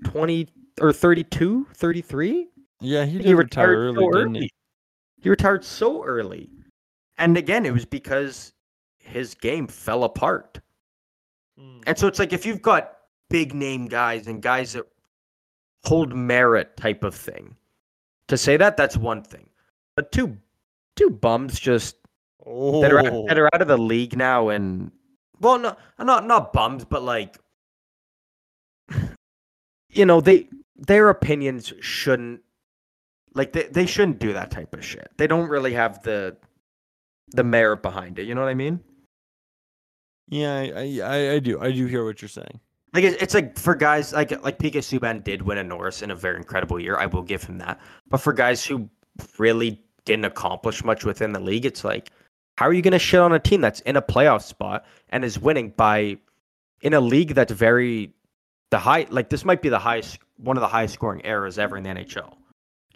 20 or 32, 33. Yeah, he He retired early, so didn't early. he? He retired so early. And again, it was because his game fell apart. Hmm. And so it's like if you've got big name guys and guys that hold merit type of thing, to say that that's one thing. But two two bums just Oh. that are oh. that are out of the league now and well no not not bums but like you know they their opinions shouldn't like they, they shouldn't do that type of shit they don't really have the the merit behind it you know what i mean Yeah, I, I, I do. I do hear what you're saying. Like it's, like for guys like like PK Subban did win a Norris in a very incredible year. I will give him that. But for guys who really didn't accomplish much within the league, it's like, how are you going to shit on a team that's in a playoff spot and is winning by in a league that's very the high like this might be the highest one of the highest scoring eras ever in the NHL.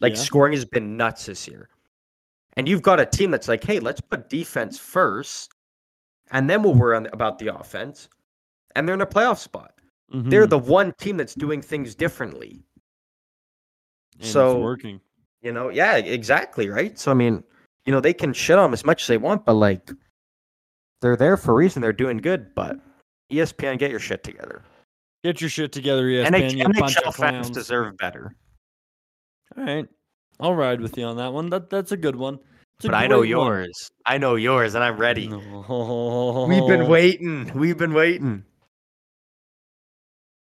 Like Yeah. scoring has been nuts this year. And you've got a team that's like, hey, let's put defense first, and then we'll worry on, about the offense. And they're in a playoff spot they're Mhm. the one team that's doing things differently. And it's so- working. You know, yeah, exactly, right? So I mean, you know, they can shit on them as much as they want, but like they're there for a reason. They're doing good, but ESPN, get your shit together. Get your shit together, ESPN. NH- you NHL fans deserve better. All right, I'll ride with you on that one. That that's a good one. A But I know great one. yours. I know yours, and I'm ready. No. We've been waiting. We've been waiting.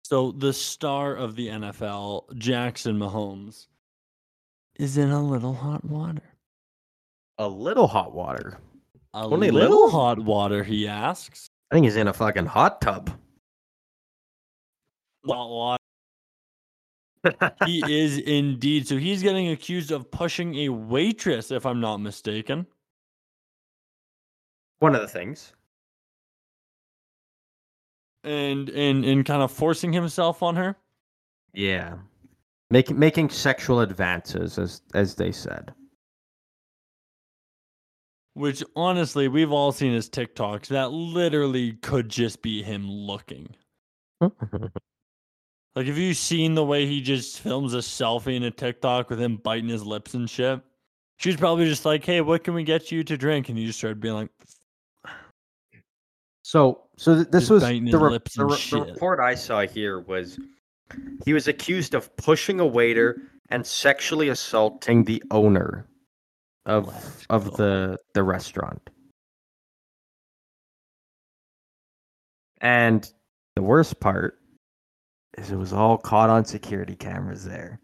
So the star of the NFL, Jackson Mahomes, is in a little hot water. A little hot water. A Only little, little? hot water, he asks. I think he's in a fucking hot tub. Hot water. he is indeed. So he's getting accused of pushing a waitress, if I'm not mistaken. One of the things. And and and kind of forcing himself on her. Yeah. Making making sexual advances, as as they said. Which honestly, we've all seen his TikToks. That literally could just be him looking. Like, have you seen the way he just films a selfie in a TikTok with him biting his lips and shit? She's probably just like, "Hey, what can we get you to drink?" And he just started being like, So, so th- this was biting the, his re- lips the, and re- the shit. report I saw here was he was accused of pushing a waiter and sexually assaulting the owner of Let's of go. the the restaurant. And the worst part is it was all caught on security cameras there.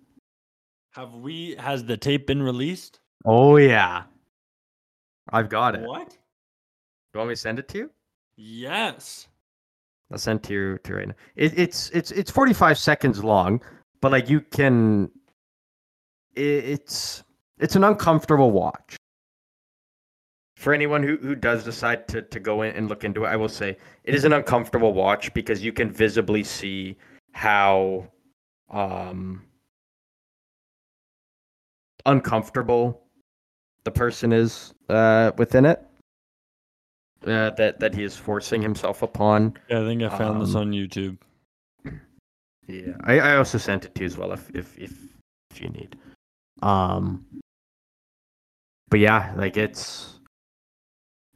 "Have we? Has the tape been released?" Oh yeah. I've got it. What? Do you want me to send it to you? Yes. I'll send to you to right now. It, it's it's it's 45 seconds long, but like you can, it, it's it's an uncomfortable watch. For anyone who, who does decide to, to go in and look into it, I will say it is an uncomfortable watch because you can visibly see how um uncomfortable the person is uh, within it. Uh, that that he is forcing himself upon. Yeah, I think I found this Um, on YouTube. Yeah, I, I also sent it to you as well if if if, if you need. Um, but yeah, like it's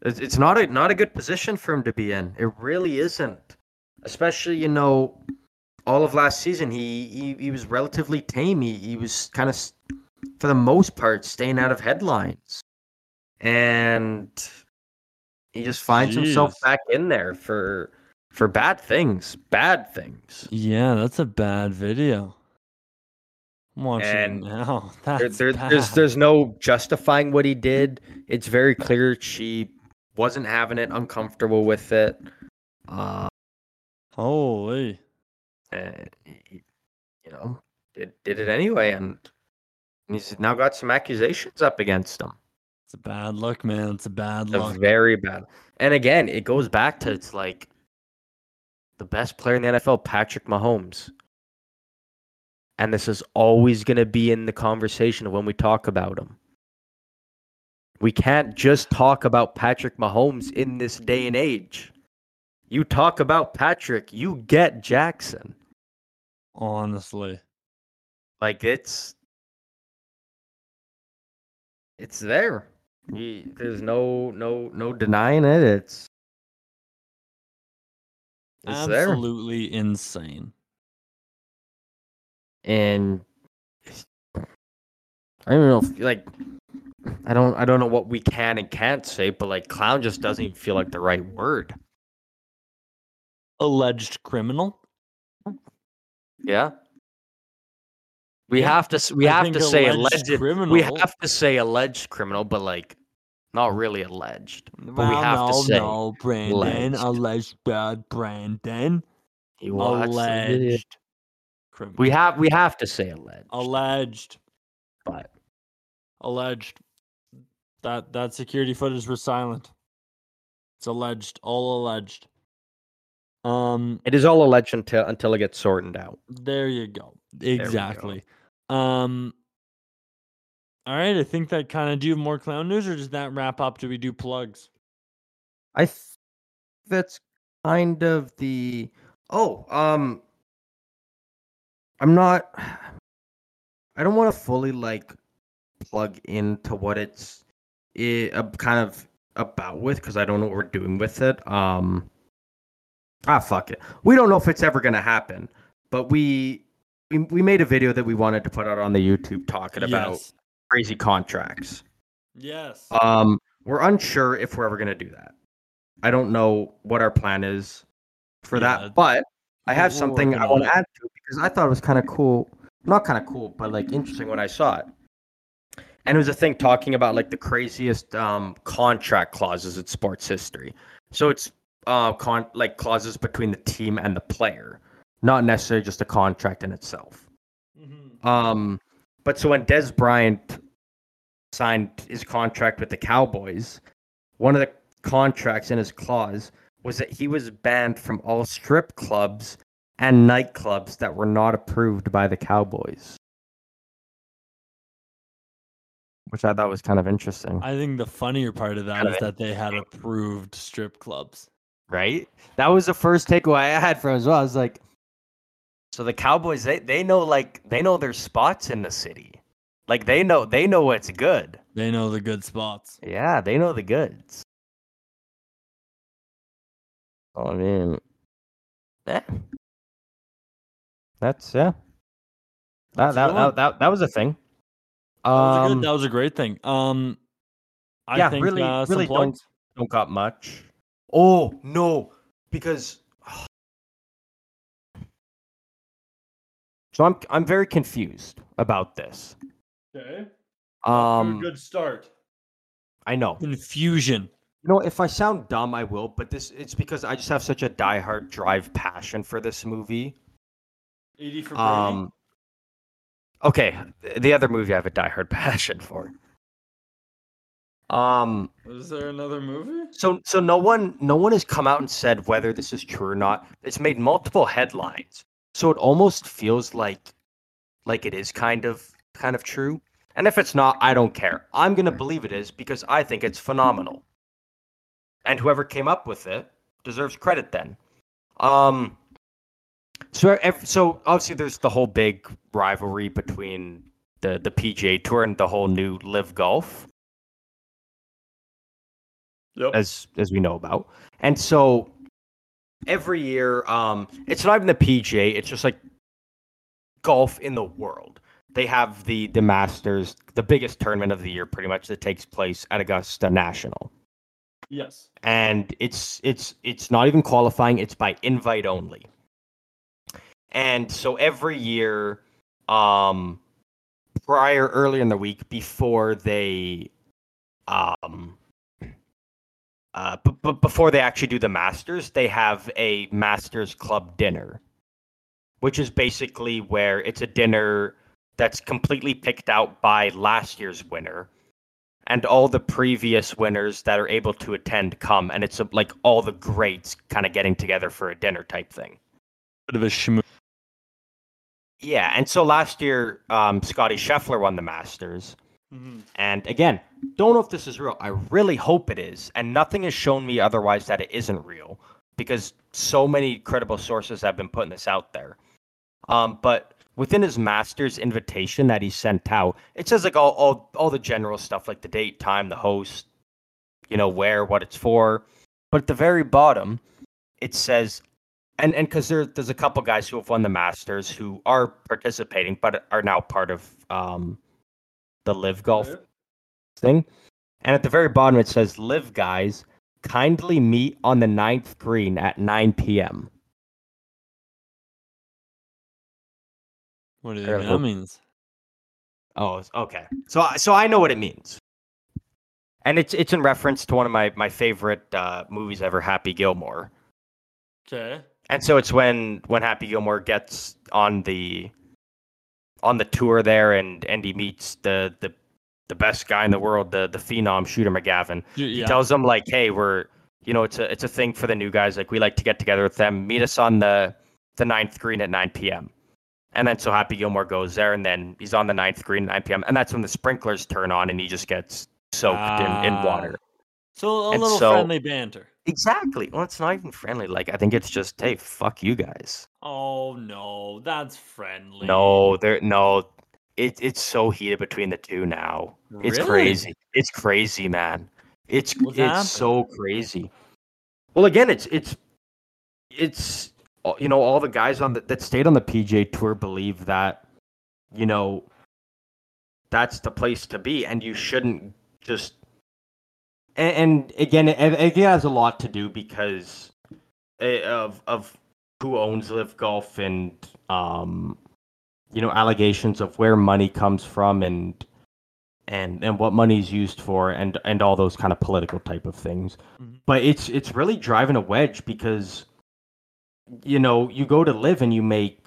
It's, it's not a not a good position for him to be in. It really isn't. Especially, you know, all of last season he he, he was relatively tame. He, he was kind of for the most part staying out of headlines. And he just finds himself back in there for for bad things. Bad things. Yeah, that's a bad video. I'm watching And now. There, there, there's there's no justifying what he did. It's very clear she wasn't having it, uncomfortable with it. Uh, Holy. and he- you know, did did it anyway, and he's now got some accusations up against him. It's a bad look, man. It's a bad look. very bad. And again, it goes back to it's like the best player in the NFL, Patrick Mahomes. And this is always going to be in the conversation when we talk about him. We can't just talk about Patrick Mahomes in this day and age. You talk about Patrick, you get Jackson. Honestly. Like it's it's there. There's no no no denying it. It's it's there. Absolutely insane. and I don't know, if, like I don't I don't know what we can and can't say, but like clown just doesn't even feel like the right word. Alleged criminal. Yeah. We Yeah, have to we I have to say alleged alleged. We have to say alleged criminal, but like not really alleged. But we have to say no, Brandon. alleged. Alleged bad Brandon. The video. Alleged. Criminal. We have we have to say alleged. alleged. but Alleged. That that security footage was silent. It's alleged. All alleged. Um it is all alleged until until it gets sorted out. There you go. we go. Exactly. Um All right, I think that kind of do you have more clown news or does that wrap up? Do we do plugs? I th- that's kind of the oh um I'm not I don't want to fully like plug into what it's i uh, kind of about with because I don't know what we're doing with it. Um ah fuck it. We don't know if it's ever gonna happen, but we we, we made a video that we wanted to put out on the YouTube talking about Yes. Crazy contracts. Yes. Um, we're unsure if we're ever gonna do that. I don't know what our plan is for Yeah, that, but I have something I want to add to because I thought it was kind of cool. Not kind of cool, but like interesting when I saw it. And it was a thing talking about like the craziest um, contract clauses in sports history. So it's uh, con- like clauses between the team and the player, not necessarily just a contract in itself. Mhm. Um, but so when Dez Bryant signed his contract with the Cowboys, one of the contracts in his clause was that he was banned from all strip clubs and nightclubs that were not approved by the Cowboys. Which I thought was kind of interesting, I think the funnier part of that is that they had approved strip clubs. right? That was the first takeaway I had from as well. I was like, so the Cowboys, they, they know like they know their spots in the city. Like they know they know what's good. They know the good spots. Yeah, they know the goods. Oh, I mean, yeah. That's yeah. That that, that, that that was a thing. That was, a Um, good, that was a great thing. Um, I yeah, think really, uh, really don't don't got much. Oh no, because so I'm I'm very confused about this. Okay. Um, good start. I know. Confusion. You know, if I sound dumb, I will, but this it's because I just have such a diehard drive passion for this movie. 80 for Um Okay, the other movie I have a diehard passion for. Um Is there another movie? so so no one no one has come out and said whether this is true or not. It's made multiple headlines. So it almost feels like like it is kind of kind of true. And if it's not, I don't care. I'm going to believe it is because I think it's phenomenal. And whoever came up with it deserves credit then. Um so ev- so obviously there's the whole big rivalry between the the PGA Tour and the whole new Live Golf. Yep. as as we know about. And so every year, um, it's not even the PGA. It's just like golf in the world. They have the the Masters, the biggest tournament of the year, pretty much that takes place at Augusta National. Yes. and it's it's it's not even qualifying it's by invite only and so every year um prior earlier in the week before they um uh b- b- before they actually do the masters they have a masters club dinner which is basically where it's a dinner that's completely picked out by last year's winner and all the previous winners that are able to attend come and it's uh, like all the greats kind of getting together for a dinner type thing Bit of a schmoo. yeah and so last year um, Scottie Scheffler won the masters Mm-hmm. and again don't know if this is real. I really hope it is. And nothing has shown me otherwise that it isn't real because so many credible sources have been putting this out there. Um, but within his master's invitation that he sent out it says like all, all all the general stuff like the date time the host you know where what it's for. But at the very bottom it says and and because there, there's a couple guys who have won the masters who are participating but are now part of um, the live golf thing. And at the very bottom, it says, Live guys, kindly meet on the ninth green at 9 p.m. What do you think that hope- means? Oh, okay. So, I- so I know what it means. And it's it's in reference to one of my, my favorite uh, movies ever, Happy Gilmore. Okay. And so it's when when Happy Gilmore gets on the on the tour there and and he meets the the the best guy in the world, the the phenom Shooter McGavin. He tells him like, "Hey, we're you know it's a it's a thing for the new guys. Like we like to get together with them. Meet us on the the ninth green at 9 p.m." And then so Happy Gilmore goes there, and then he's on the ninth green at 9 p.m. And that's when the sprinklers turn on, and he just gets soaked in, in Ah. water. So a And little so- friendly banter. Exactly. Well, it's not even friendly. Like I think it's just, hey, fuck you guys. Oh no, that's friendly. No, there no. It, it's so heated between the two now. It's Really? crazy. It's crazy, man. It's What's it's so crazy. Well, again, it's it's it's you know all the guys on the, that stayed on the PJ tour believe that you know that's the place to be, and you shouldn't just. And, and again, it, it has a lot to do because eh, of of who owns Live Golf and um, you know allegations of where money comes from and and and what money's used for and and all those kind of political type of things Mhm. but it's it's really driving a wedge because you know you go to live and you make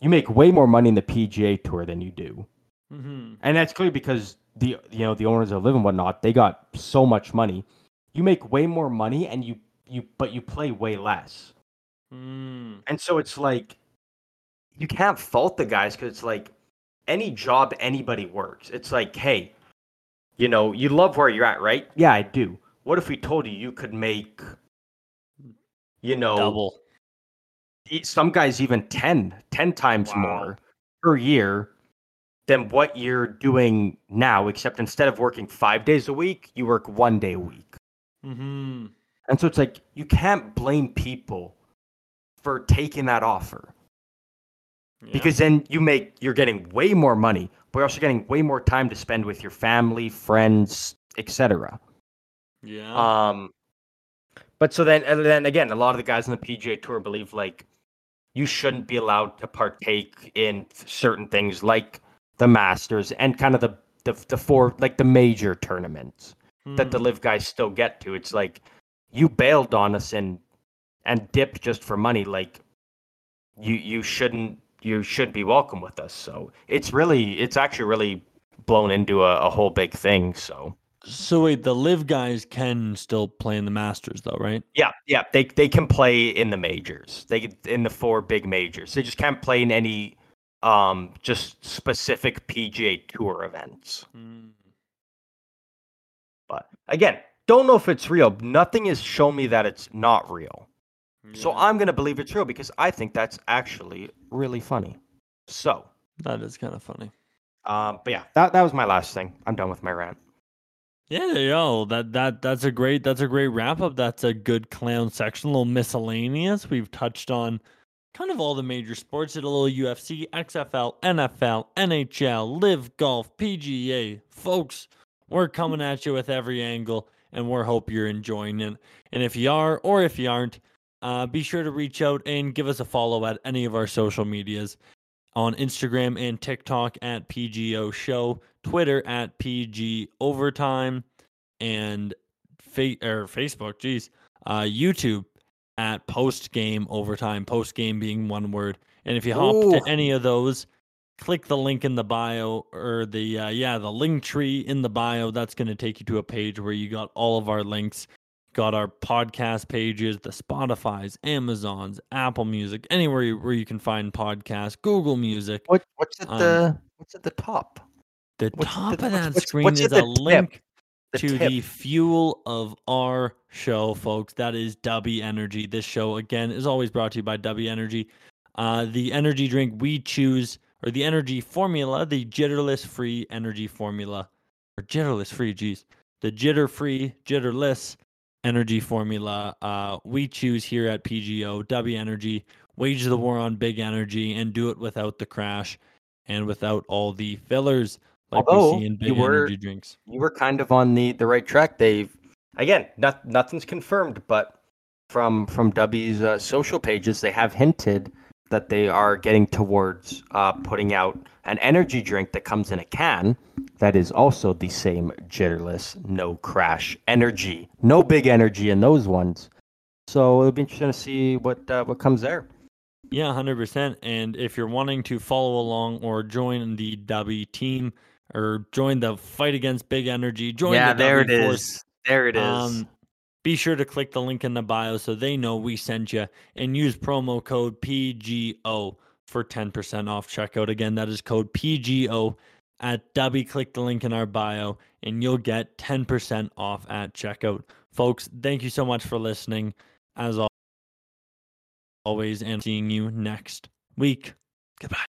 you make way more money in the PGA tour than you do Mm-hmm. and that's clear because the you know the owners of live and whatnot they got so much money you make way more money and you you but you play way less Mm. and so it's like you can't fault the guys because it's like any job anybody works. It's like, hey, you know, you love where you're at, right? Yeah, I do. What if we told you you could make, you know, Double. some guys even 10, 10 times Wow. more per year than what you're doing now, except instead of working five days a week, you work one day a week. Mm-hmm. And so it's like you can't blame people for taking that offer. because then you make you're getting way more money but you're also getting way more time to spend with your family friends etc yeah. um but so then and then again a lot of the guys on the pga tour believe like you shouldn't be allowed to partake in certain things like the masters and kind of the the, the four like the major tournaments that the Mm. live guys still get to. It's like you bailed on us and and dipped just for money. Like you you shouldn't you should be welcome with us. So it's really it's actually really blown into a, a whole big thing. So So wait, the live guys can still play in the Masters though, right? yeah yeah. They they can play in the majors. They in the four big majors. They just can't play in any um just specific pga tour events Mm. but again don't know if it's real nothing has shown me that it's not real So I'm going to believe it's real because I think that's actually really funny. So, That is kind of funny. um, but yeah, that, that was my last thing. I'm done with my rant. Yeah, go. That that that's a great that's a great wrap up. That's a good clown section, a little miscellaneous. We've touched on kind of all the major sports. Did a little UFC, XFL, NFL, NHL, Live Golf, PGA. Folks, we're coming at you with every angle, and we hope you're enjoying it. And if you are, or if you aren't, uh, be sure to reach out and give us a follow at any of our social medias on Instagram and TikTok at PGO Show, Twitter at PG Overtime, and fa- or Facebook, geez, uh, YouTube at Post Game Overtime. Post Game being one word. And if you hop Ooh. to any of those, click the link in the bio or the uh, yeah the Linktree in the bio. That's going to take you to a page where you got all of our links. Got our podcast pages, the Spotify's, Amazon's, Apple Music, anywhere you, where you can find podcasts, Google Music. What what's at Um, the what's at the top? The what's top the- of that what's- screen what's is a tip? link The to tip. the fuel of our show, folks. That is W Energy. This show, again, is always brought to you by W Energy. Uh, the energy drink we choose, or the energy formula, the jitterless free energy formula, or jitterless free, geez, the jitter free, jitterless energy formula uh, we choose here at PGO, W Energy. Wage the war on big energy and do it without the crash and without all the fillers like Although we see in you were- energy drinks. you were kind of on the the right track. They've again, not, nothing's confirmed, but from from W's uh, social pages, they have hinted that they are getting towards uh, putting out an energy drink that comes in a can that is also the same jitterless, no crash energy, no big energy in those ones. So it'll be interesting to see what uh, what comes there. Yeah, hundred percent. And if you're wanting to follow along or join the W team or join the fight against big energy, join the W force, There it is. Um, be sure to click the link in the bio so they know we sent you and use promo code PGO for 10% off checkout. Again, that is code PGO at W. Click the link in our bio and you'll get 10% off at checkout. Folks, thank you so much for listening as always and seeing you next week. Goodbye.